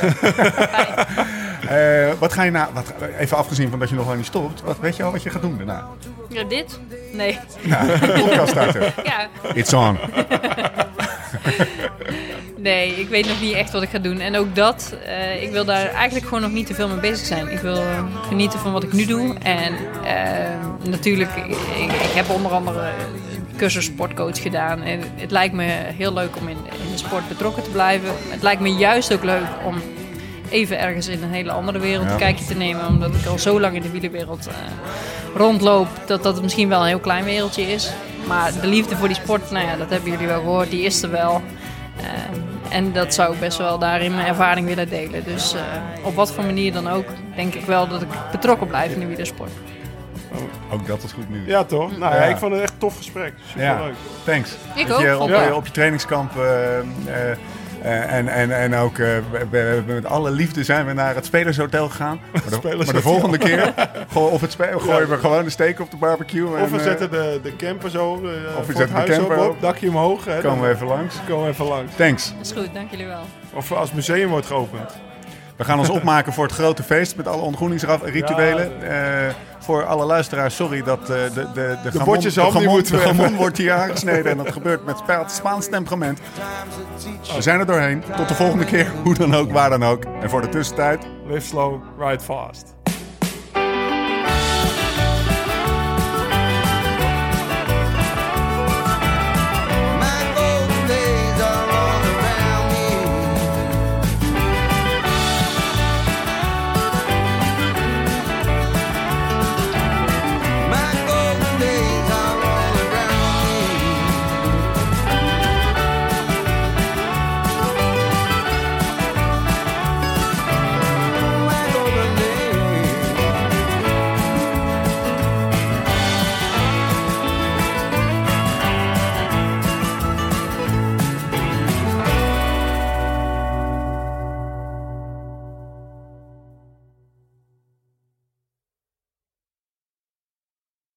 Eh, wat ga je na... Wat, even afgezien van dat je nog lang niet stopt. Wat, weet je al wat je gaat doen daarna? Ja, dit? Nee. Ja, podcast starten. Ja, It's on. nee, ik weet nog niet echt wat ik ga doen. En ook dat, eh, ik wil daar eigenlijk gewoon nog niet te veel mee bezig zijn. Ik wil eh, genieten van wat ik nu doe. En eh, natuurlijk, ik, heb onder andere een cursus sportcoach gedaan. En het lijkt me heel leuk om in, in de sport betrokken te blijven. Het lijkt me juist ook leuk om even ergens in een hele andere wereld Ja. een kijkje te nemen. Omdat ik al zo lang in de wielerwereld eh, rondloop, dat dat misschien wel een heel klein wereldje is. Maar de liefde voor die sport, nou ja, dat hebben jullie wel gehoord, die is er wel. Eh, en dat zou ik best wel daarin mijn ervaring willen delen. Dus eh, op wat voor manier dan ook, denk ik wel dat ik betrokken blijf in de wielersport. Ook dat is goed nieuws. ja toch? Nou ja, Ja. ik vond het echt een tof gesprek. Super Ja. leuk. Thanks. Ik dat ook, Je op, je op je trainingskamp eh, eh, eh, en, en, en ook eh, we, we met alle liefde zijn we naar het Spelershotel gegaan. Maar de, maar de Spelershotel. volgende keer of het spe, gooien we gewoon een steek op de barbecue. En, Of we eh, zetten de, de camper zo, eh, voor zetten het de camper op, op. dakje omhoog. Hè, komen we dan even langs. komen we even langs. Thanks. Dat is goed, dank jullie wel. Of als het museum wordt geopend. We gaan ons opmaken voor het grote feest met alle ontgroeningsrituelen. Eh, voor alle luisteraars, sorry dat eh, de, de, de, de, gamon- de, gamon- gamon wordt hier aangesneden. En dat gebeurt met Spa- Spaans temperament. We zijn er doorheen. Tot de volgende keer, hoe dan ook, waar dan ook. En voor de tussentijd, Live slow, ride fast.